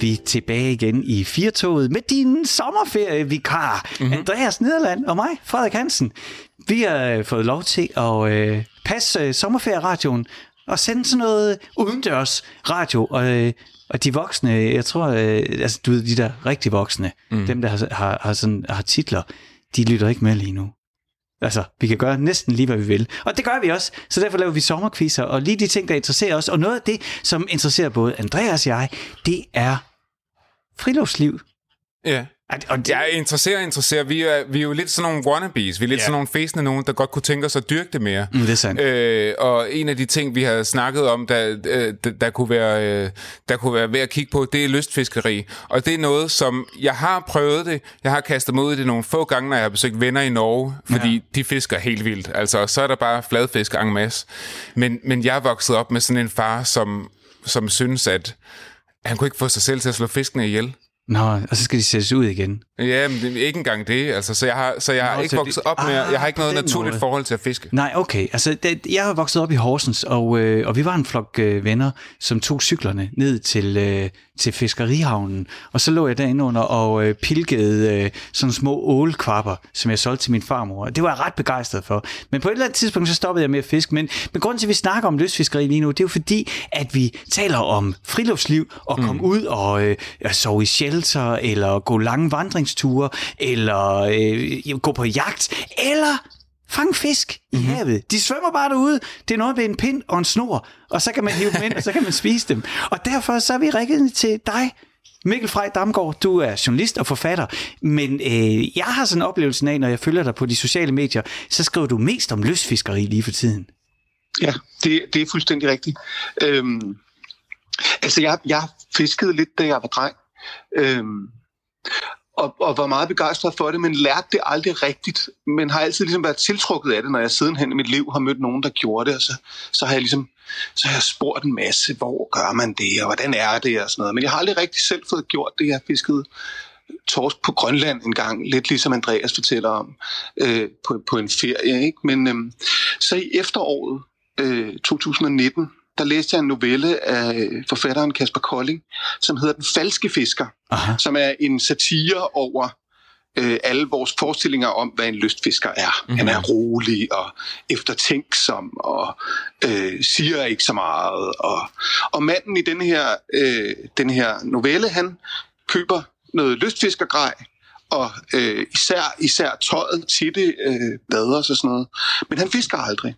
vi tilbage igen i Firtoget med din sommerferievikar, mm-hmm. Andreas Nederland og mig, Frederik Hansen. Vi har øh, fået lov til at øh, passe øh, sommerferieradioen og sende sådan noget udendørs radio. Og, øh, og de voksne, jeg tror, øh, altså du ved, de der rigtig voksne, mm. dem der har, har, har, sådan, har titler, de lytter ikke med lige nu. Altså, vi kan gøre næsten lige, hvad vi vil. Og det gør vi også, så derfor laver vi sommerquizzer, og lige de ting, der interesserer os. Og noget af det, som interesserer både Andreas og jeg, det er friluftsliv. Ja. Og det... Jeg interesserer, interesserer. Vi er, vi er jo lidt sådan nogle wannabes. Vi er lidt yeah. sådan nogle fæsende nogen, der godt kunne tænke os at dyrke det mere. Mm, det er sandt. Øh, og en af de ting, vi har snakket om, der, der, der, kunne være, øh, der kunne være ved at kigge på, det er lystfiskeri. Og det er noget, som jeg har prøvet det. Jeg har kastet mig ud i det nogle få gange, når jeg har besøgt venner i Norge, fordi ja. de fisker helt vildt. Altså, så er der bare fladfisk en masse. Men, men jeg er vokset op med sådan en far, som, som synes, at han kunne ikke få sig selv til at slå fiskene ihjel. Nå, og så skal de sættes ud igen. Ja, men det er ikke engang det. Altså, så jeg har, så jeg Nå, har ikke vokset op med, ah, jeg har ikke noget naturligt måde. forhold til at fiske. Nej, okay. Altså, det, jeg har vokset op i Horsens, og, øh, og vi var en flok øh, venner, som tog cyklerne ned til, øh, til fiskerihavnen. Og så lå jeg derinde under og øh, pilkede øh, sådan små ålkvapper, som jeg solgte til min farmor. Det var jeg ret begejstret for. Men på et eller andet tidspunkt, så stoppede jeg med at fiske. Men, men grunden til, at vi snakker om lystfiskeri lige nu, det er jo fordi, at vi taler om friluftsliv og komme mm. ud og øh, sove i shelter, eller gå lange vandringsture, eller øh, gå på jagt, eller Fang fisk i mm-hmm. havet. De svømmer bare derude. Det er noget med en pind og en snor, og så kan man hive dem ind, og så kan man spise dem. Og derfor så er vi rækket til dig, Mikkel Frej Damgaard, du er journalist og forfatter, men øh, jeg har sådan en oplevelse af, når jeg følger dig på de sociale medier, så skriver du mest om lystfiskeri lige for tiden. Ja, det, det er fuldstændig rigtigt. Øhm, altså, jeg, jeg fiskede lidt, da jeg var dreng. Øhm, og, og var meget begejstret for det, men lærte det aldrig rigtigt, men har altid ligesom været tiltrukket af det, når jeg sidenhen i mit liv har mødt nogen, der gjorde det, og så, så har jeg ligesom så har jeg spurgt en masse, hvor gør man det, og hvordan er det, og sådan noget. Men jeg har aldrig rigtig selv fået gjort det. Jeg har fisket torsk på Grønland en gang, lidt ligesom Andreas fortæller om, øh, på, på en ferie. Ikke? Men øh, så i efteråret øh, 2019, der læste jeg en novelle af forfatteren Kasper Kolding, som hedder Den falske fisker, Aha. som er en satire over øh, alle vores forestillinger om, hvad en lystfisker er. Mm-hmm. Han er rolig og eftertænksom og øh, siger ikke så meget. Og, og manden i den her, øh, den her novelle, han køber noget lystfiskergrej, og øh, især, især tøjet til det, øh, bader og sådan noget. Men han fisker aldrig.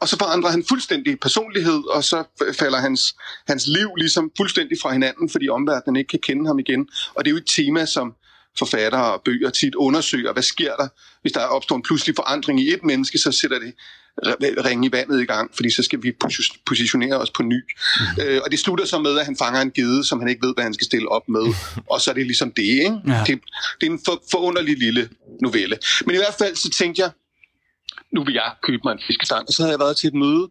Og så forandrer han fuldstændig personlighed, og så falder hans, hans liv ligesom fuldstændig fra hinanden, fordi omverdenen ikke kan kende ham igen. Og det er jo et tema, som forfattere og bøger tit undersøger, hvad sker der, hvis der opstår en pludselig forandring i et menneske, så sætter det ringe i vandet i gang, fordi så skal vi positionere os på ny. Mm. Øh, og det slutter så med, at han fanger en gede, som han ikke ved, hvad han skal stille op med. og så er det ligesom det, ikke? Ja. Det, det er en for, forunderlig lille novelle. Men i hvert fald så tænkte jeg, nu vil jeg købe mig en fiskestang. Og så havde jeg været til et møde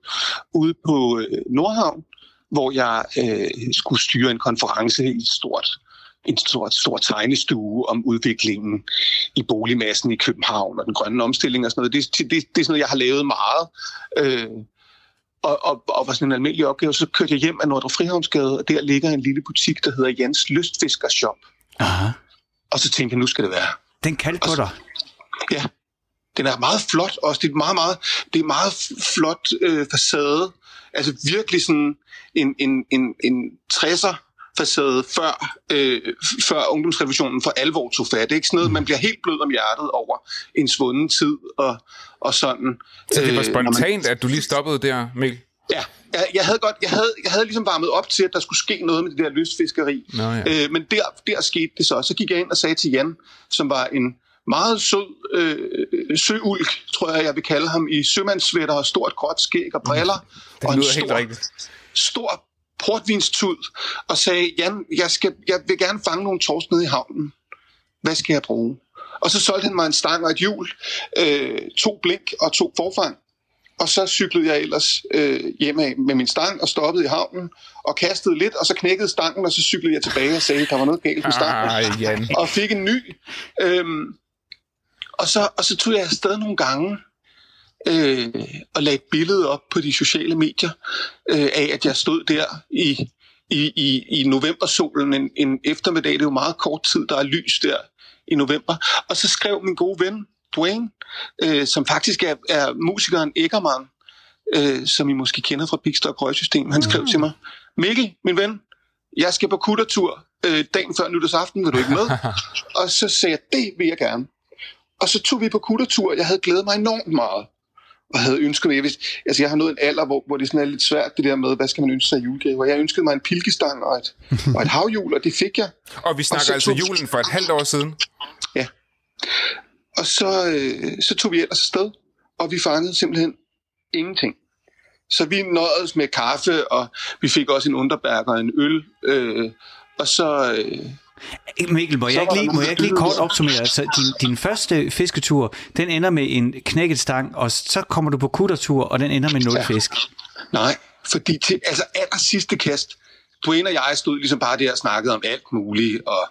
ude på øh, Nordhavn, hvor jeg øh, skulle styre en konference i et stort en stor, stor tegnestue om udviklingen i boligmassen i København og den grønne omstilling og sådan noget. Det, det, det er sådan noget, jeg har lavet meget. Øh, og, og, og var sådan en almindelig opgave, så kørte jeg hjem af Nordre Frihavnsgade, og der ligger en lille butik, der hedder Jens Lystfiskershop. Aha. Og så tænkte jeg, nu skal det være. Den kaldte på dig? Ja, den er meget flot også. Det er meget, meget, det er meget flot øh, facade. Altså virkelig sådan en, en, en, en 60'er facade før, øh, før ungdomsrevolutionen for alvor tog fat. Det er ikke sådan noget, man bliver helt blød om hjertet over en svunden tid og, og sådan. Så det var spontant, man, at du lige stoppede der, Mikkel? Ja, jeg, jeg havde godt, jeg havde, jeg havde ligesom varmet op til, at der skulle ske noget med det der lystfiskeri. Nå, ja. øh, men der, der skete det så. Så gik jeg ind og sagde til Jan, som var en meget sød øh, søulk, tror jeg, jeg vil kalde ham, i sømandsvætter og stort gråt skæg og briller. Det og en stor, helt rigtigt. stor portvinstud, og sagde, Jan, jeg, skal, jeg vil gerne fange nogle torsk nede i havnen. Hvad skal jeg bruge? Og så solgte han mig en stang og et hjul, øh, to blink og to forfang. Og så cyklede jeg ellers øh, hjemme med min stang og stoppede i havnen og kastede lidt, og så knækkede stangen, og så cyklede jeg tilbage og sagde, at der var noget galt med stangen. Ah, Jan. Og fik en ny. Øhm, og, så, og så tog jeg afsted nogle gange øh, og lagde et billede op på de sociale medier øh, af, at jeg stod der i, i, i, i novembersolen en, en eftermiddag. Det er jo meget kort tid, der er lys der i november. Og så skrev min gode ven, Dwayne, øh, som faktisk er, er musikeren Eggermann, øh, som I måske kender fra Pigstop Røgsystem. Han skrev mm. til mig, Mikkel, min ven, jeg skal på kuttertur øh, dagen før nytårsaften, vil du ikke med? og så sagde jeg, det vil jeg gerne. Og så tog vi på kuttertur. Jeg havde glædet mig enormt meget og havde ønsket mig. Jeg, vidste, altså jeg har nået en alder, hvor, hvor det sådan er lidt svært, det der med, hvad skal man ønske sig i julegave. Og jeg ønskede mig en pilkestang og et, og et havhjul, og det fik jeg. Og vi snakker og altså tog... julen for et halvt år siden. Ja. Og så, øh, så tog vi ellers afsted, og vi fangede simpelthen ingenting. Så vi nåedes med kaffe, og vi fik også en underbærk og en øl. Øh, og så... Øh, Mikkel, må jeg, ikke lige, må jeg ikke lige kort opsummere? Så din, din første fisketur, den ender med en knækket stang, og så kommer du på kuttertur, og den ender med nul fisk. Ja. Nej, fordi til altså aller sidste kast, Dwayne og jeg stod ligesom bare der og snakkede om alt muligt, og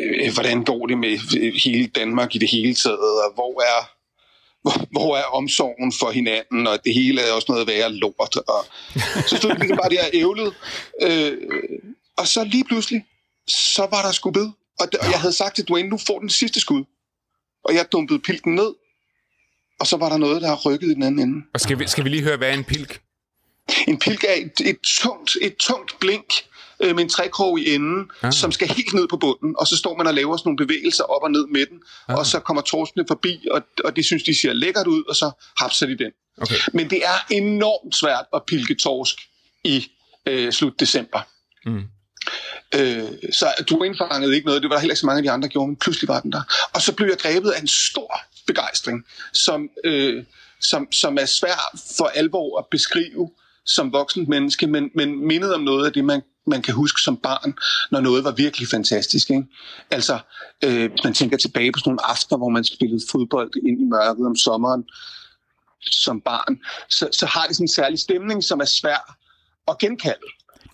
øh, hvordan går det med hele Danmark i det hele taget, og hvor er, hvor, hvor er omsorgen for hinanden, og det hele er også noget værre lort. Og så stod vi ligesom bare der og ævlede. Øh, og så lige pludselig, så var der skubbet. Og, og jeg havde sagt til Dwayne, nu får den sidste skud. Og jeg dumpede pilken ned, og så var der noget, der har rykket i den anden ende. Og skal vi, skal vi lige høre, hvad er en pilk? En pilk er et, et, tungt, et tungt blink øh, med en trækrog i enden, ah. som skal helt ned på bunden, og så står man og laver sådan nogle bevægelser op og ned med den, ah. og så kommer torskene forbi, og, og de synes, de ser lækkert ud, og så hapser de den. Okay. Men det er enormt svært at pilke torsk i øh, slut december. Mm. Øh, så du indfangede ikke noget, det var der heller ikke så mange af de andre, der gjorde, men pludselig var den der. Og så blev jeg grebet af en stor begejstring, som, øh, som, som er svær for alvor at beskrive som voksen menneske, men, men mindet om noget af det, man, man kan huske som barn, når noget var virkelig fantastisk. Ikke? Altså, øh, man tænker tilbage på sådan nogle aftener, hvor man spillede fodbold ind i mørket om sommeren som barn, så, så har det sådan en særlig stemning, som er svær at genkalde.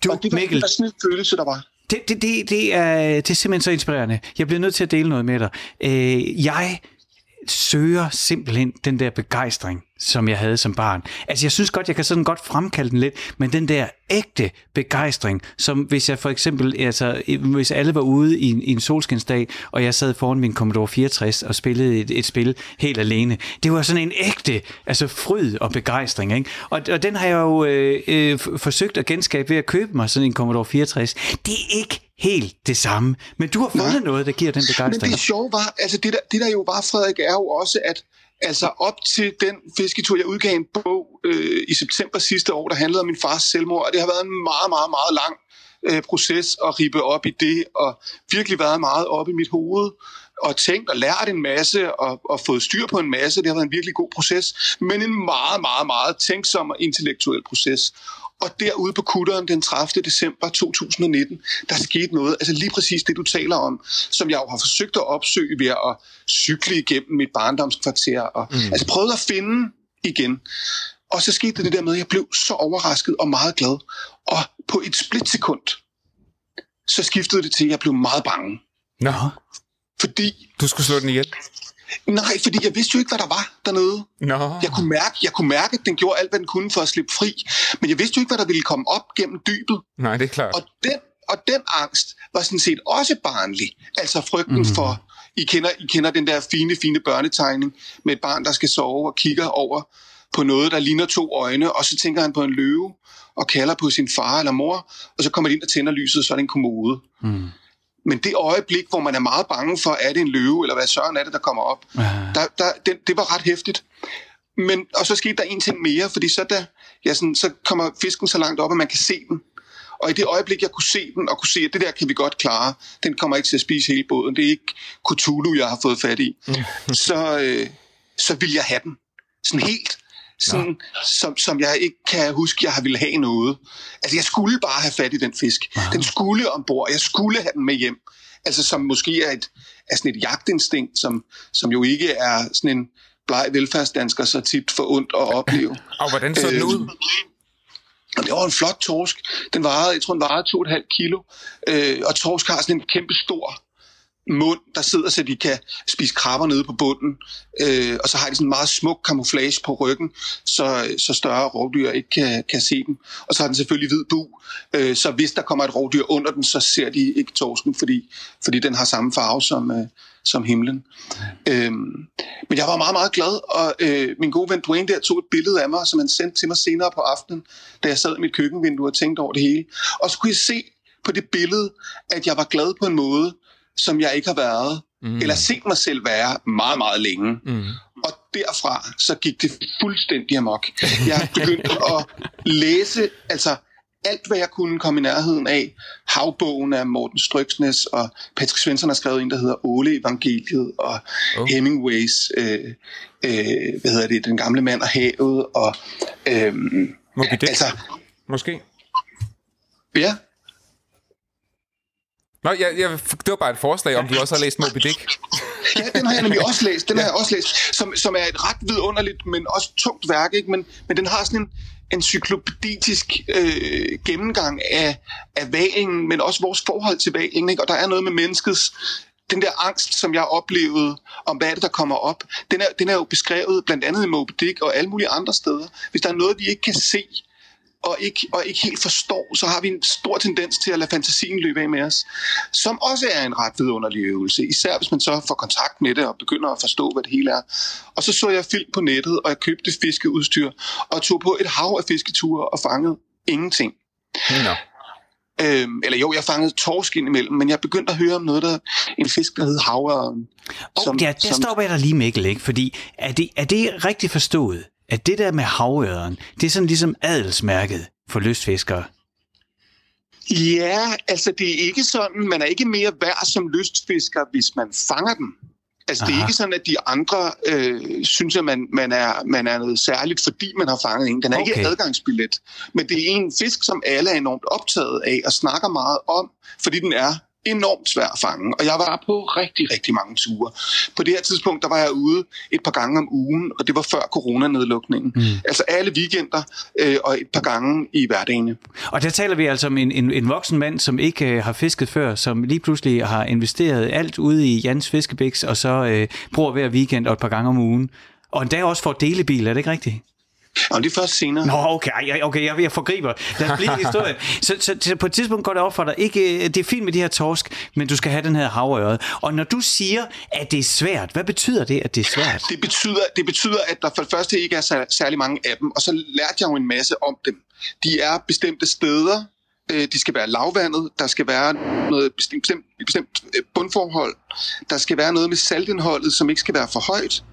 Du, og det var Mikkel, sådan en følelse, der var. Det, det, det, det, er, det er simpelthen så inspirerende. Jeg bliver nødt til at dele noget med dig. Øh, jeg søger simpelthen den der begejstring, som jeg havde som barn. Altså, jeg synes godt, jeg kan sådan godt fremkalde den lidt, men den der ægte begejstring, som hvis jeg for eksempel, altså, hvis alle var ude i en, i en solskinsdag, og jeg sad foran min Commodore 64 og spillede et, et spil helt alene, det var sådan en ægte, altså fryd og begejstring, ikke? Og, og den har jeg jo øh, øh, forsøgt at genskabe ved at købe mig sådan en Commodore 64. Det er ikke helt det samme. Men du har fundet Nej. noget, der giver den begejstring. Men det sjove var, altså det der, det der jo var, Frederik, er jo også, at altså op til den fisketur, jeg udgav en bog øh, i september sidste år, der handlede om min fars selvmord, og det har været en meget, meget, meget lang øh, proces at ribe op i det, og virkelig været meget op i mit hoved, og tænkt og lært en masse, og, og fået styr på en masse. Det har været en virkelig god proces, men en meget, meget, meget tænksom og intellektuel proces. Og derude på kutteren den 30. december 2019, der skete noget, altså lige præcis det, du taler om, som jeg jo har forsøgt at opsøge ved at cykle igennem mit barndomskvarter, og mm. altså prøvet at finde igen. Og så skete det der med, at jeg blev så overrasket og meget glad. Og på et splitsekund, så skiftede det til, at jeg blev meget bange. Nå. Fordi... Du skulle slå den ihjel? Nej, fordi jeg vidste jo ikke, hvad der var dernede. No. Jeg, kunne mærke, jeg kunne mærke, at den gjorde alt, hvad den kunne for at slippe fri. Men jeg vidste jo ikke, hvad der ville komme op gennem dybet. Nej, det er klart. Og den, og den angst var sådan set også barnlig. Altså frygten mm. for... I kender, I kender den der fine, fine børnetegning med et barn, der skal sove og kigger over på noget, der ligner to øjne, og så tænker han på en løve og kalder på sin far eller mor, og så kommer de ind og tænder lyset, og så er det en kommode. Mm. Men det øjeblik, hvor man er meget bange for, er det en løve, eller hvad søren er det, der kommer op, ja. der, der, det, det var ret hæftigt. Men, og så skete der en ting mere, fordi så, der, ja, sådan, så kommer fisken så langt op, at man kan se den. Og i det øjeblik, jeg kunne se den, og kunne se, at det der kan vi godt klare, den kommer ikke til at spise hele båden. Det er ikke Cthulhu, jeg har fået fat i. så, øh, så vil jeg have den. Sådan helt sådan, som, som jeg ikke kan huske, jeg har ville have noget. Altså, jeg skulle bare have fat i den fisk. Aha. Den skulle ombord. Jeg skulle have den med hjem. Altså, som måske er, et, er sådan et jagtinstinkt, som, som jo ikke er sådan en bleg velfærdsdansker så tit for ondt at opleve. Og hvordan så den ud? Og det var en flot torsk. Den varede, jeg tror, den varede 2,5 kilo. Øh, og torsk har sådan en kæmpe stor mund, der sidder, så de kan spise krabber nede på bunden. Øh, og så har de sådan en meget smuk camouflage på ryggen, så, så større rovdyr ikke kan, kan se dem. Og så har den selvfølgelig hvid bu, øh, så hvis der kommer et rovdyr under den, så ser de ikke torsken, fordi, fordi den har samme farve som, øh, som himlen. Øh, men jeg var meget, meget glad, og øh, min gode ven Dwayne der tog et billede af mig, som han sendte til mig senere på aftenen, da jeg sad i mit køkkenvindue og tænkte over det hele. Og så kunne jeg se på det billede, at jeg var glad på en måde, som jeg ikke har været, mm. eller set mig selv være meget, meget længe. Mm. Og derfra så gik det fuldstændig amok. Jeg begyndte at læse, altså alt, hvad jeg kunne komme i nærheden af. Havbogen af Morten Stryksnes, og Patrick Svensson har skrevet en, der hedder Ole Evangeliet, og oh. Hemingways, øh, øh, hvad hedder det, Den gamle mand og havet, og... Øh, Moby Dick, altså, måske? Ja, Nå, jeg, jeg, det var bare et forslag, om du også har læst Moby Dick. ja, den har jeg nemlig også læst. Den ja. har jeg også læst, som, som er et ret vidunderligt, men også tungt værk. Ikke? Men, men den har sådan en encyklopædisk øh, gennemgang af, af valen, men også vores forhold til valen. Ikke? Og der er noget med menneskets den der angst, som jeg oplevede om, hvad er det, der kommer op, den er, den er jo beskrevet blandt andet i Moby Dick og alle mulige andre steder. Hvis der er noget, vi ikke kan se, og ikke, og ikke helt forstår, så har vi en stor tendens til at lade fantasien løbe af med os, som også er en ret vidunderlig øvelse, især hvis man så får kontakt med det og begynder at forstå, hvad det hele er. Og så så jeg film på nettet, og jeg købte fiskeudstyr, og tog på et hav af fisketure og fangede ingenting. Nå. Øhm, eller jo, jeg fangede torsk imellem, men jeg begyndte at høre om noget, der en fisk, der hed havørn. Oh, ja, der som... stopper jeg der lige, Mikkel, ikke? Fordi er det, er det rigtigt forstået, at det der med havøren, det er sådan ligesom adelsmærket for lystfiskere. Ja, altså det er ikke sådan, man er ikke mere værd som lystfisker, hvis man fanger dem. Altså Aha. det er ikke sådan, at de andre øh, synes, at man, man, er, man er noget særligt, fordi man har fanget en. Den er okay. ikke adgangsbillet, men det er en fisk, som alle er enormt optaget af og snakker meget om, fordi den er enormt svær at fange, og jeg var på rigtig, rigtig mange ture. På det her tidspunkt, der var jeg ude et par gange om ugen, og det var før coronanedlukningen. Mm. Altså alle weekender øh, og et par gange i hverdagen. Og der taler vi altså om en, en, en voksen mand, som ikke øh, har fisket før, som lige pludselig har investeret alt ude i Jans Fiskebæks, og så øh, bruger hver weekend og et par gange om ugen. Og endda også får delebil, er det ikke rigtigt? Og det er først senere. Nå, okay, okay jeg, jeg forgriber. Lad os blive historie. Så, så, så, på et tidspunkt går det op for dig, ikke, øh, det er fint med de her torsk, men du skal have den her havørred. Og når du siger, at det er svært, hvad betyder det, at det er svært? Det betyder, det betyder at der for det første ikke er særlig mange af dem, og så lærte jeg jo en masse om dem. De er bestemte steder, øh, de skal være lavvandet, der skal være noget bestemt, bestemt, bestemt øh, bundforhold, der skal være noget med saltindholdet, som ikke skal være for højt,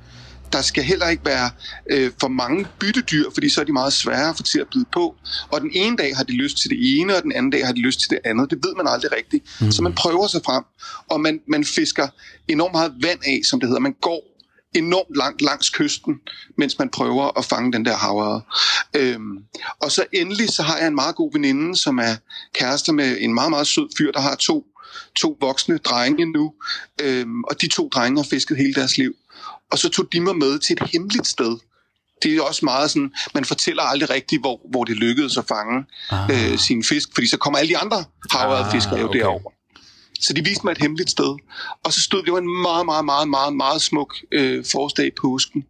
der skal heller ikke være øh, for mange byttedyr, fordi så er de meget svære at få til at bide på. Og den ene dag har de lyst til det ene, og den anden dag har de lyst til det andet. Det ved man aldrig rigtigt. Mm. Så man prøver sig frem, og man, man fisker enormt meget vand af, som det hedder. Man går enormt langt langs kysten, mens man prøver at fange den der havre. Øhm, og så endelig så har jeg en meget god veninde, som er kærester med en meget, meget sød fyr, der har to, to voksne drenge nu. Øhm, og de to drenge har fisket hele deres liv og så tog de mig med til et hemmeligt sted. Det er også meget sådan, man fortæller aldrig rigtigt, hvor, hvor det lykkedes at fange ah. øh, sin fisk, fordi så kommer alle de andre havrede ah, fiskere jo okay. derover. Så de viste mig et hemmeligt sted. Og så stod det jo en meget, meget, meget, meget, meget smuk øh, forårsdag i påsken.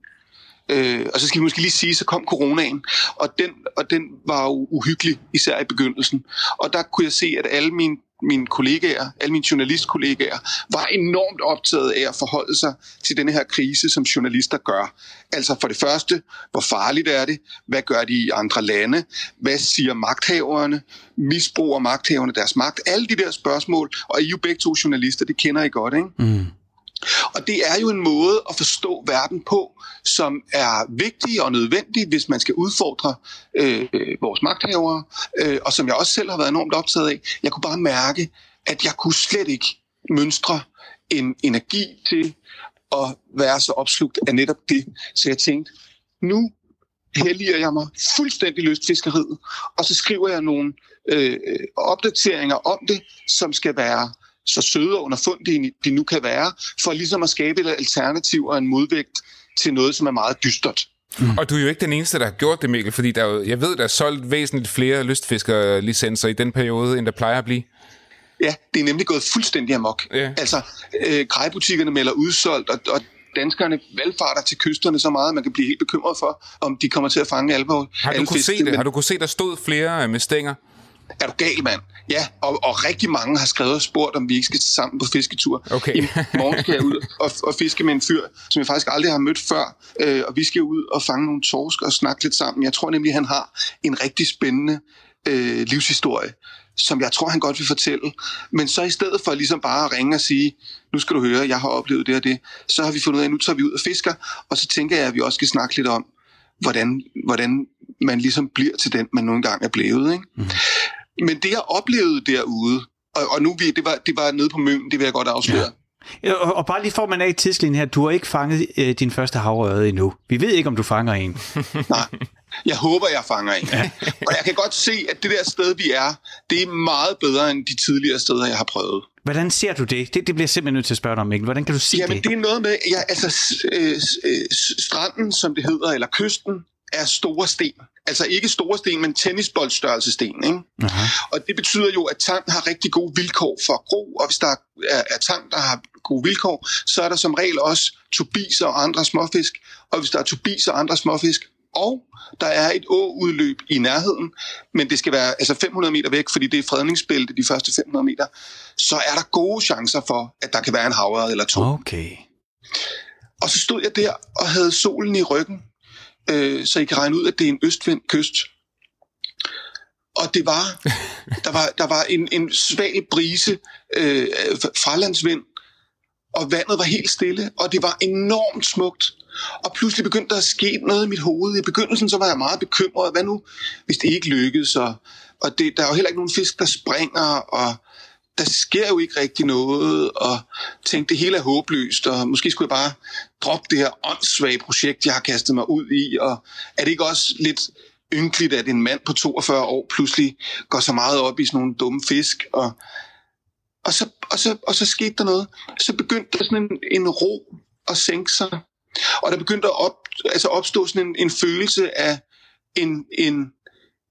Øh, og så skal vi måske lige sige, så kom coronaen, og den, og den var jo uhyggelig, især i begyndelsen. Og der kunne jeg se, at alle mine mine kollegaer, alle mine journalistkollegaer, var enormt optaget af at forholde sig til denne her krise, som journalister gør. Altså for det første, hvor farligt er det? Hvad gør de i andre lande? Hvad siger magthaverne? Misbruger magthaverne deres magt? Alle de der spørgsmål, og I er jo begge to journalister, det kender I godt, ikke? Mm. Og det er jo en måde at forstå verden på, som er vigtig og nødvendig, hvis man skal udfordre øh, vores magthavere, øh, og som jeg også selv har været enormt optaget af. Jeg kunne bare mærke, at jeg kunne slet ikke mønstre en energi til at være så opslugt af netop det. Så jeg tænkte, nu helliger jeg mig fuldstændig lystfiskeriet, og så skriver jeg nogle øh, øh, opdateringer om det, som skal være så søde og underfundige de nu kan være, for ligesom at skabe et alternativ og en modvægt til noget, som er meget dystert. Mm. Og du er jo ikke den eneste, der har gjort det, Mikkel, fordi der er jeg ved, der er solgt væsentligt flere lystfiskerlicenser i den periode, end der plejer at blive. Ja, det er nemlig gået fuldstændig amok. Ja. Altså, øh, grejbutikkerne melder udsolgt, og, og danskerne valgfarter til kysterne så meget, at man kan blive helt bekymret for, om de kommer til at fange alle, Har du kunne se det? Har du kunne se, der stod flere øh, med stænger? Er du gal, mand? Ja, og, og rigtig mange har skrevet og spurgt, om vi ikke skal sammen på fisketur. Okay. I morgen skal jeg ud og, og fiske med en fyr, som jeg faktisk aldrig har mødt før. Øh, og vi skal ud og fange nogle torsk og snakke lidt sammen. Jeg tror nemlig, han har en rigtig spændende øh, livshistorie, som jeg tror, han godt vil fortælle. Men så i stedet for ligesom bare at ringe og sige, nu skal du høre, jeg har oplevet det og det, så har vi fundet ud af, at nu tager vi ud og fisker. Og så tænker jeg, at vi også skal snakke lidt om, hvordan, hvordan man ligesom bliver til den, man nogle gange er blevet. Ikke? Mm. Men det, jeg oplevede derude, og, og nu vi, det var, det var nede på Møn, det vil jeg godt afsløre. Ja. Og, og bare lige for man er i tidslinjen her, du har ikke fanget øh, din første havrøde endnu. Vi ved ikke, om du fanger en. Nej, jeg håber, jeg fanger en. Ja. og jeg kan godt se, at det der sted, vi er, det er meget bedre end de tidligere steder, jeg har prøvet. Hvordan ser du det? Det, det bliver jeg simpelthen nødt til at spørge dig om, Mikkel. Hvordan kan du se Jamen, det? det er noget med, ja, altså øh, øh, stranden, som det hedder, eller kysten, er store sten. Altså ikke store sten, men tennisboldstørrelse sten, ikke? Aha. Og det betyder jo, at tang har rigtig gode vilkår for at gro, og hvis der er, er tang, der har gode vilkår, så er der som regel også tubiser og andre småfisk. Og hvis der er tubiser og andre småfisk, og der er et åudløb i nærheden, men det skal være altså 500 meter væk, fordi det er fredningsbælte de første 500 meter, så er der gode chancer for, at der kan være en havørred eller to. Okay. Og så stod jeg der og havde solen i ryggen, øh, så I kan regne ud, at det er en østvendt kyst. Og det var, der var, der var en, en svag brise, øh, fralandsvind, og vandet var helt stille, og det var enormt smukt. Og pludselig begyndte der at ske noget i mit hoved. I begyndelsen så var jeg meget bekymret. Hvad nu, hvis det ikke lykkedes? Og, og det, der er jo heller ikke nogen fisk, der springer, og der sker jo ikke rigtig noget, og tænkte, det hele er håbløst, og måske skulle jeg bare droppe det her åndssvage projekt, jeg har kastet mig ud i, og er det ikke også lidt ynkeligt, at en mand på 42 år pludselig går så meget op i sådan nogle dumme fisk, og, og, så, og, så, og så skete der noget. Så begyndte der sådan en, en ro at sænke sig, og der begyndte at op, altså opstå sådan en, en følelse af en, en,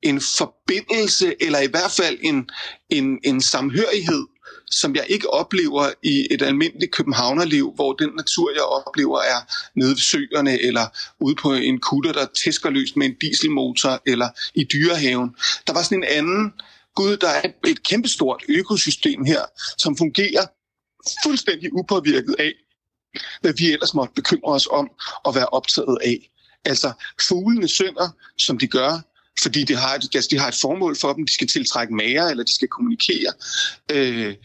en forbindelse, eller i hvert fald en, en, en samhørighed, som jeg ikke oplever i et almindeligt københavnerliv, hvor den natur, jeg oplever, er nede ved søerne, eller ude på en kutter, der tæsker løs med en dieselmotor, eller i dyrehaven. Der var sådan en anden, gud, der er et kæmpestort økosystem her, som fungerer fuldstændig upåvirket af, hvad vi ellers måtte bekymre os om og være optaget af. Altså, fuglene synger, som de gør, fordi de har, et, altså, de har et formål for dem. De skal tiltrække mager, eller de skal kommunikere. Øh,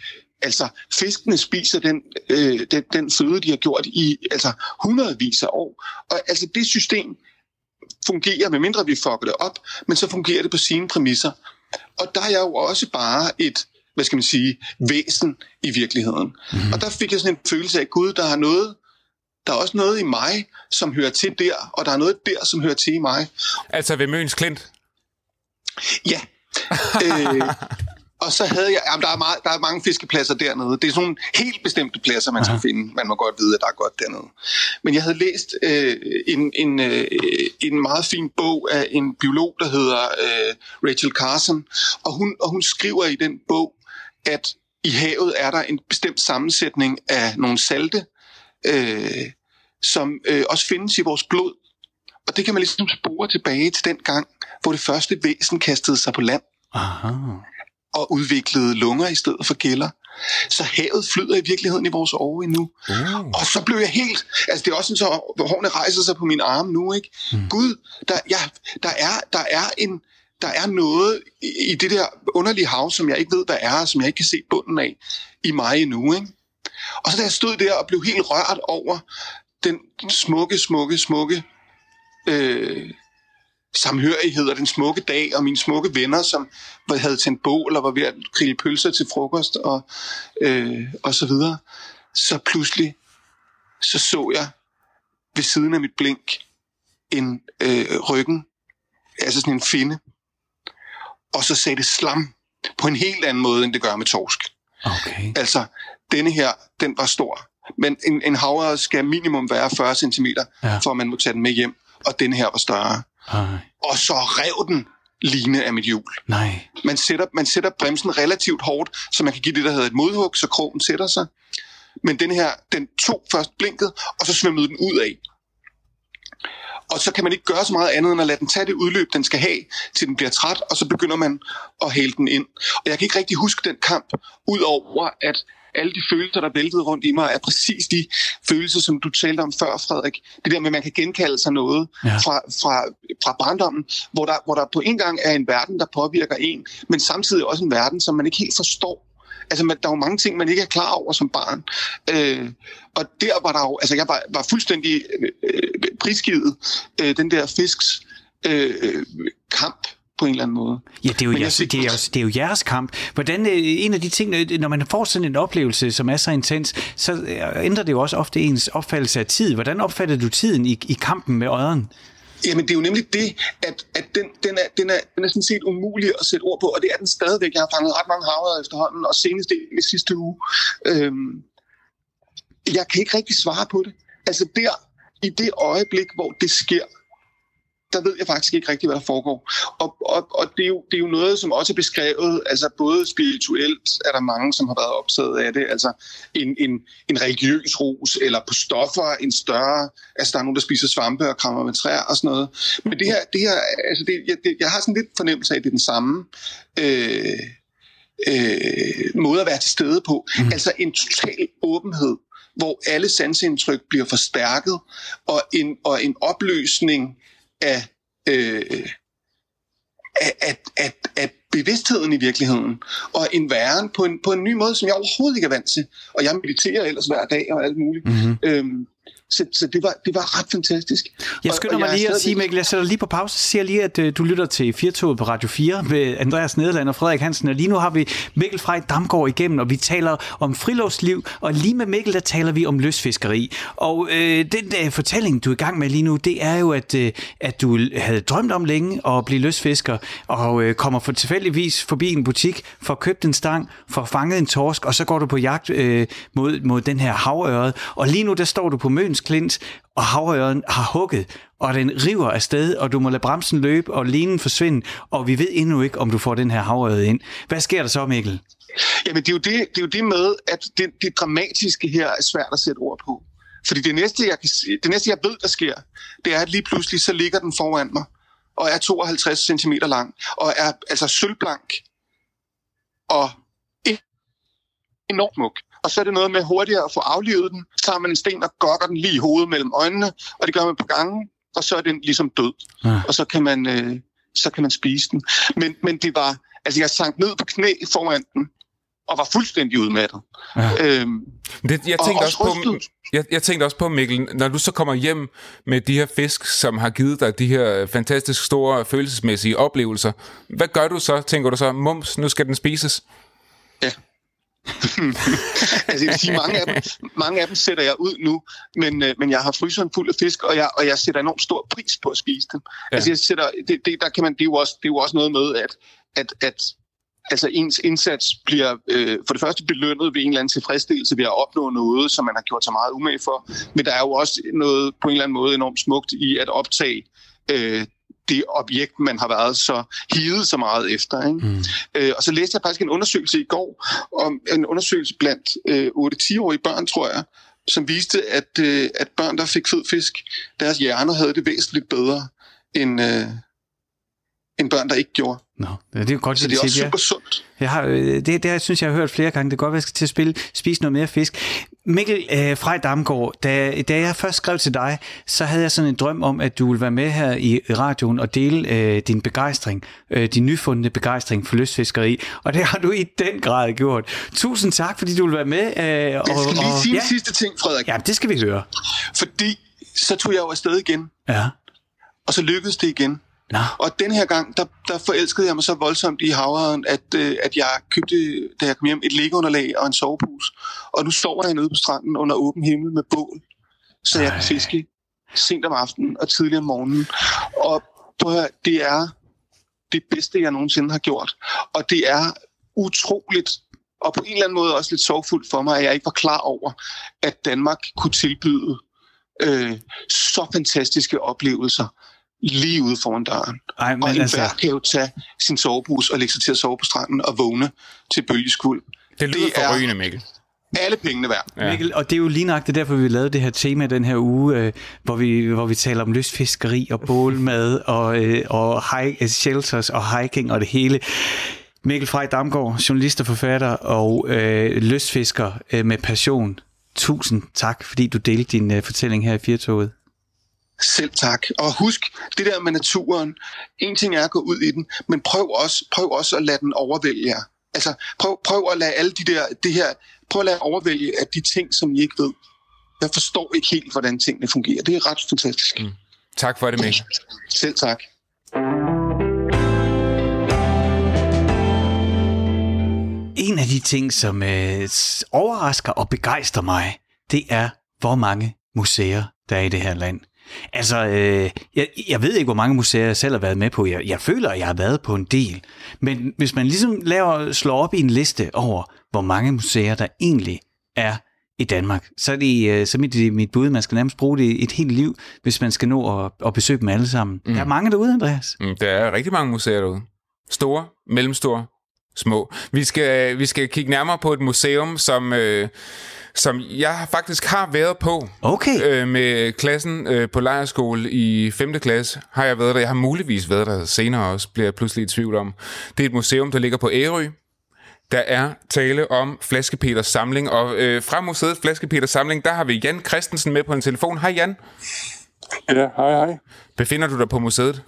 altså, fiskene spiser den, øh, den, den føde, de har gjort i altså, hundredvis af år. Og altså, det system fungerer, medmindre vi fucker det op, men så fungerer det på sine præmisser. Og der er jeg jo også bare et, hvad skal man sige, væsen i virkeligheden. Mm-hmm. Og der fik jeg sådan en følelse af, Gud, der er noget, der er også noget i mig, som hører til der, og der er noget der, som hører til i mig. Altså ved Møns Klint? Ja. øh, og så havde jeg, jamen der er, meget, der er mange fiskepladser dernede. Det er sådan nogle helt bestemte pladser, man skal Aha. finde. Man må godt vide, at der er godt dernede. Men jeg havde læst øh, en, en, øh, en meget fin bog af en biolog, der hedder øh, Rachel Carson. Og hun, og hun skriver i den bog, at i havet er der en bestemt sammensætning af nogle salte, øh, som øh, også findes i vores blod. Og det kan man ligesom spore tilbage til den gang, hvor det første væsen kastede sig på land Aha. og udviklede lunger i stedet for gælder. Så havet flyder i virkeligheden i vores år endnu. Uh. Og så blev jeg helt... Altså det er også sådan, så hårene rejser sig på min arm nu, ikke? Mm. Gud, der, ja, der, er, der, er en, der er noget i, i det der underlige hav, som jeg ikke ved, hvad er, som jeg ikke kan se bunden af i mig endnu, ikke? Og så da jeg stod der og blev helt rørt over den smukke, smukke, smukke øh, samhørighed og den smukke dag, og mine smukke venner, som havde tændt bål og var ved at grille pølser til frokost og, øh, og så videre. Så pludselig, så så jeg ved siden af mit blink en øh, ryggen, altså sådan en finde, og så sagde det slam på en helt anden måde, end det gør med torsk. Okay. Altså, denne her, den var stor. Men en, en havre skal minimum være 40 cm, Ja. ja. for at man må tage den med hjem. Og denne her var større. Ej. Og så rev den line af mit hjul. Nej. Man sætter, man sætter bremsen relativt hårdt, så man kan give det, der hedder et modhug, så krogen sætter sig. Men den her, den tog først blinket, og så svømmede den ud af. Og så kan man ikke gøre så meget andet, end at lade den tage det udløb, den skal have, til den bliver træt, og så begynder man at hælde den ind. Og jeg kan ikke rigtig huske den kamp, udover at alle de følelser, der væltede rundt i mig, er præcis de følelser, som du talte om før, Frederik. Det der med, at man kan genkalde sig noget Ja. fra, fra, fra barndommen, hvor der, hvor der på en gang er en verden, der påvirker en, men samtidig også en verden, som man ikke helt forstår. Altså, man, der er jo mange ting, man ikke er klar over som barn. Øh, og der var der jo, altså jeg var, var fuldstændig øh, prisgivet øh, den der fisks øh, kamp på en eller anden måde. Ja, det er, jo jeres, fik- det, er jo, det er jo jeres kamp. Hvordan, øh, en af de ting, når man får sådan en oplevelse, som er så intens, så øh, ændrer det jo også ofte ens opfattelse af tid. Hvordan opfatter du tiden i, i kampen med øjen? Jamen, det er jo nemlig det, at, at den, den, er, den, er, den er sådan set umulig at sætte ord på, og det er den stadigvæk. Jeg har fanget ret mange havre efterhånden, og senest i, i sidste uge. Øhm, jeg kan ikke rigtig svare på det. Altså der, i det øjeblik, hvor det sker, der ved jeg faktisk ikke rigtig, hvad der foregår. Og, og, og det, er jo, det er jo noget, som også er beskrevet, altså både spirituelt er der mange, som har været optaget af det, altså en, en, en religiøs rus, eller på stoffer, en større, altså der er nogen, der spiser svampe og krammer med træer og sådan noget. Men det her, det her altså det, jeg, det, jeg har sådan lidt fornemmelse af, at det er den samme øh, øh, måde at være til stede på. Mm. Altså en total åbenhed, hvor alle sanseindtryk bliver forstærket, og en, og en opløsning af, øh, af, af, af, af bevidstheden i virkeligheden, og en væren på en, på en ny måde, som jeg overhovedet ikke er vant til. Og jeg mediterer ellers hver dag og alt muligt. Mm-hmm. Øhm, så så det, var, det var ret fantastisk. Jeg Og- skynder og mig er lige at sige, Mikkel, jeg sætter lige på pause, så siger lige, at øh, du lytter til Firtoget på Radio 4 med Andreas Nederland og Frederik Hansen, og lige nu har vi Mikkel Frej Damgaard igennem, og vi taler om friluftsliv, og lige med Mikkel, der taler vi om løsfiskeri. Og øh, den der fortælling, du er i gang med lige nu, det er jo, at, øh, at du havde drømt om længe at blive løsfisker, og øh, kommer for tilfældigvis forbi en butik, får købt en stang, får fanget en torsk, og så går du på jagt øh, mod, mod den her havøret, og lige nu der står du på Møns Klint, og havøreden har hugget, og den river afsted, og du må lade bremsen løbe, og linen forsvinde, og vi ved endnu ikke, om du får den her havørede ind. Hvad sker der så, Mikkel? Jamen, det er, jo det, det er jo det med, at det, det dramatiske her er svært at sætte ord på. Fordi det næste, jeg kan, se- det næste, jeg ved, der sker, det er, at lige pludselig, så ligger den foran mig, og er 52 cm lang, og er altså sølvblank, og e- enormt muk. Og så er det noget med hurtigere at få aflivet den. Så tager man en sten og gokker den lige i hovedet mellem øjnene, og det gør man på gangen, og så er den ligesom død. Ja. Og så kan man, øh, så kan man spise den. Men, men det var, altså jeg sank ned på knæ foran den, og var fuldstændig udmattet. Ja. Øhm, Det, jeg, Og tænkte også også på, jeg, jeg tænkte også på, Mikkel, når du så kommer hjem med de her fisk, som har givet dig de her fantastisk store følelsesmæssige oplevelser, hvad gør du så? Tænker du så, mums, nu skal den spises? Ja. altså jeg vil sige, mange af, dem, mange af dem sætter jeg ud nu, men, øh, men jeg har fryseren fuld af fisk, og jeg, og jeg sætter enormt stor pris på at spise dem. Ja. Altså jeg sætter, det, det, der kan man, det, er jo også, det er jo også noget med, at, at, at altså ens indsats bliver øh, for det første belønnet ved en eller anden tilfredsstillelse ved at opnå noget, som man har gjort sig meget umage for. Men der er jo også noget på en eller anden måde enormt smukt i at optage øh, det objekt, man har været så hivet så meget efter. Ikke? Mm. Øh, og så læste jeg faktisk en undersøgelse i går, om en undersøgelse blandt øh, 8-10-årige børn, tror jeg, som viste, at, øh, at børn, der fik fed fisk, deres hjerner havde det væsentligt bedre, end, øh, end børn, der ikke gjorde. Nå, ja, det er jo godt, Så at det er også super sundt. Jeg har, øh, det, det har, synes jeg, jeg har hørt flere gange. Det kan godt være, jeg skal til at spille, spise noget mere fisk. Mikkel øh, Frej Damgaard, da, da jeg først skrev til dig, så havde jeg sådan en drøm om, at du ville være med her i radioen og dele øh, din begejstring, øh, din nyfundne begejstring for lystfiskeri. Og det har du i den grad gjort. Tusind tak, fordi du vil være med. Øh, Jeg skal lige sige ja, en sidste ting, Frederik. ja, det skal vi høre. Fordi så tog jeg jo afsted igen, Ja. og så lykkedes det igen. Nå. Og den her gang, der, der forelskede jeg mig så voldsomt i havren, at, øh, at jeg købte, da jeg kom hjem, et liggeunderlag og en sovepus. Og nu sover jeg nede på stranden under åben himmel med bål, så jeg kan fiske sent om aftenen og tidligere om morgenen. Og prøv at høre, det er det bedste, jeg nogensinde har gjort. Og det er utroligt, og på en eller anden måde også lidt sorgfuldt for mig, at jeg ikke var klar over, at Danmark kunne tilbyde øh, så fantastiske oplevelser lige ude foran døren. Ej, men Og en altså, kan jo tage sin sovebus og lægge sig til at sove på stranden og vågne til bølgeskuld. Det lyder Det forrygende, Mikkel. Alle pengene værd. Ja. Mikkel, og det er jo lige nøjagtigt derfor, vi lavede det her tema den her uge, øh, hvor, vi, hvor vi taler om lystfiskeri og bålmad og, øh, og hike, øh, shelters og hiking og det hele. Mikkel Frej Damgaard, journalist og forfatter og øh, lystfisker øh, med passion. Tusind tak, fordi du delte din øh, fortælling her i Firtoget. Selv tak. Og husk, det der med naturen, en ting er at gå ud i den, men prøv også, prøv også at lade den overvælge jer. Altså, prøv, prøv at lade alle de der, det her, prøv at lade overvælge af de ting, som I ikke ved. Jeg forstår ikke helt, hvordan tingene fungerer. Det er ret fantastisk. Mm. Tak for det, Mikkel. Selv tak. En af de ting, som øh, overrasker og begejstrer mig, det er, hvor mange museer, der er i det her land. Altså, øh, jeg, jeg ved ikke, hvor mange museer jeg selv har været med på. Jeg, jeg føler, at jeg har været på en del. Men hvis man ligesom laver, slår op i en liste over, hvor mange museer, der egentlig er i Danmark, så er det, øh, så mit, mit bud, man skal nærmest bruge det et helt liv, hvis man skal nå at, at besøge dem alle sammen. Mm. Der er mange derude, Andreas. Mm, Der er rigtig mange museer derude. Store, mellemstore, små. Vi skal, vi skal kigge nærmere på et museum, som, øh, som jeg faktisk har været på. Okay. Øh, med klassen øh, på lejerskole i 5. klasse har jeg været der. Jeg har muligvis været der senere også, bliver jeg pludselig i tvivl om. Det er et museum, der ligger på Ærø. Der er tale om Flaskepeters samling, og øh, fra museet Flaskepeters samling, der har vi Jan Christensen med på en telefon. Hej Jan, Ja, hej hej. befinder du dig på museet?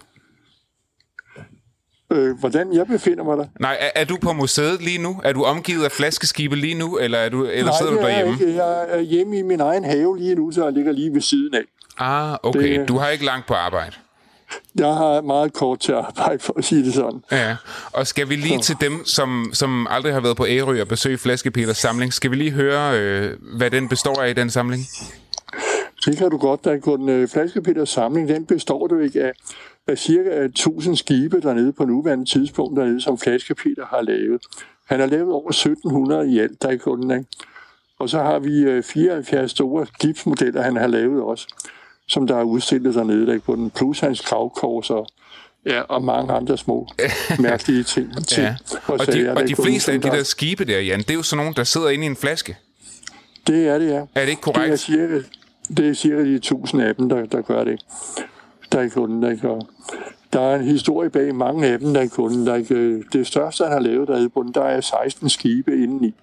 Øh, hvordan jeg befinder mig der? Nej, er, er du på museet lige nu? Er du omgivet af flaskeskibe lige nu, eller, er du, eller Nej, sidder du er derhjemme? ikke. Jeg er hjemme i min egen have lige nu, så jeg ligger lige ved siden af. Ah, okay. Det- Du har ikke langt på arbejde. Jeg har meget kort til arbejde, for at sige det sådan. Ja, og skal vi lige til dem, som, som aldrig har været på Ærø og besøge Flaskepeters samling, skal vi lige høre, øh, hvad den består af i den samling? Det kan du godt, der kun uh, Flaskepeters samling, den består du ikke af, af cirka 1000 skibe dernede på nuværende tidspunkt, dernede, som Flaskepeter har lavet. Han har lavet over 1700 i alt, der er kunden, ikke? Og så har vi uh, 74 store gipsmodeller, han har lavet også, som der er udstillet dernede, der på den plus hans kravkors og, ja, og mange andre små mærkelige ting. ting Ja. Og, de, sager, og der de kun- fleste af de der skibe der, Jan, det er jo sådan nogle, der sidder inde i en flaske. Det er det, ja. Er det ikke Det er korrekt? cirka, det er cirka de tusind af dem, der, der gør det. Der er kunden, der gør. Der er en historie bag mange af dem, der er kunden. Der er ikke, det største, han har lavet der bunden, der er 16 skibe indeni.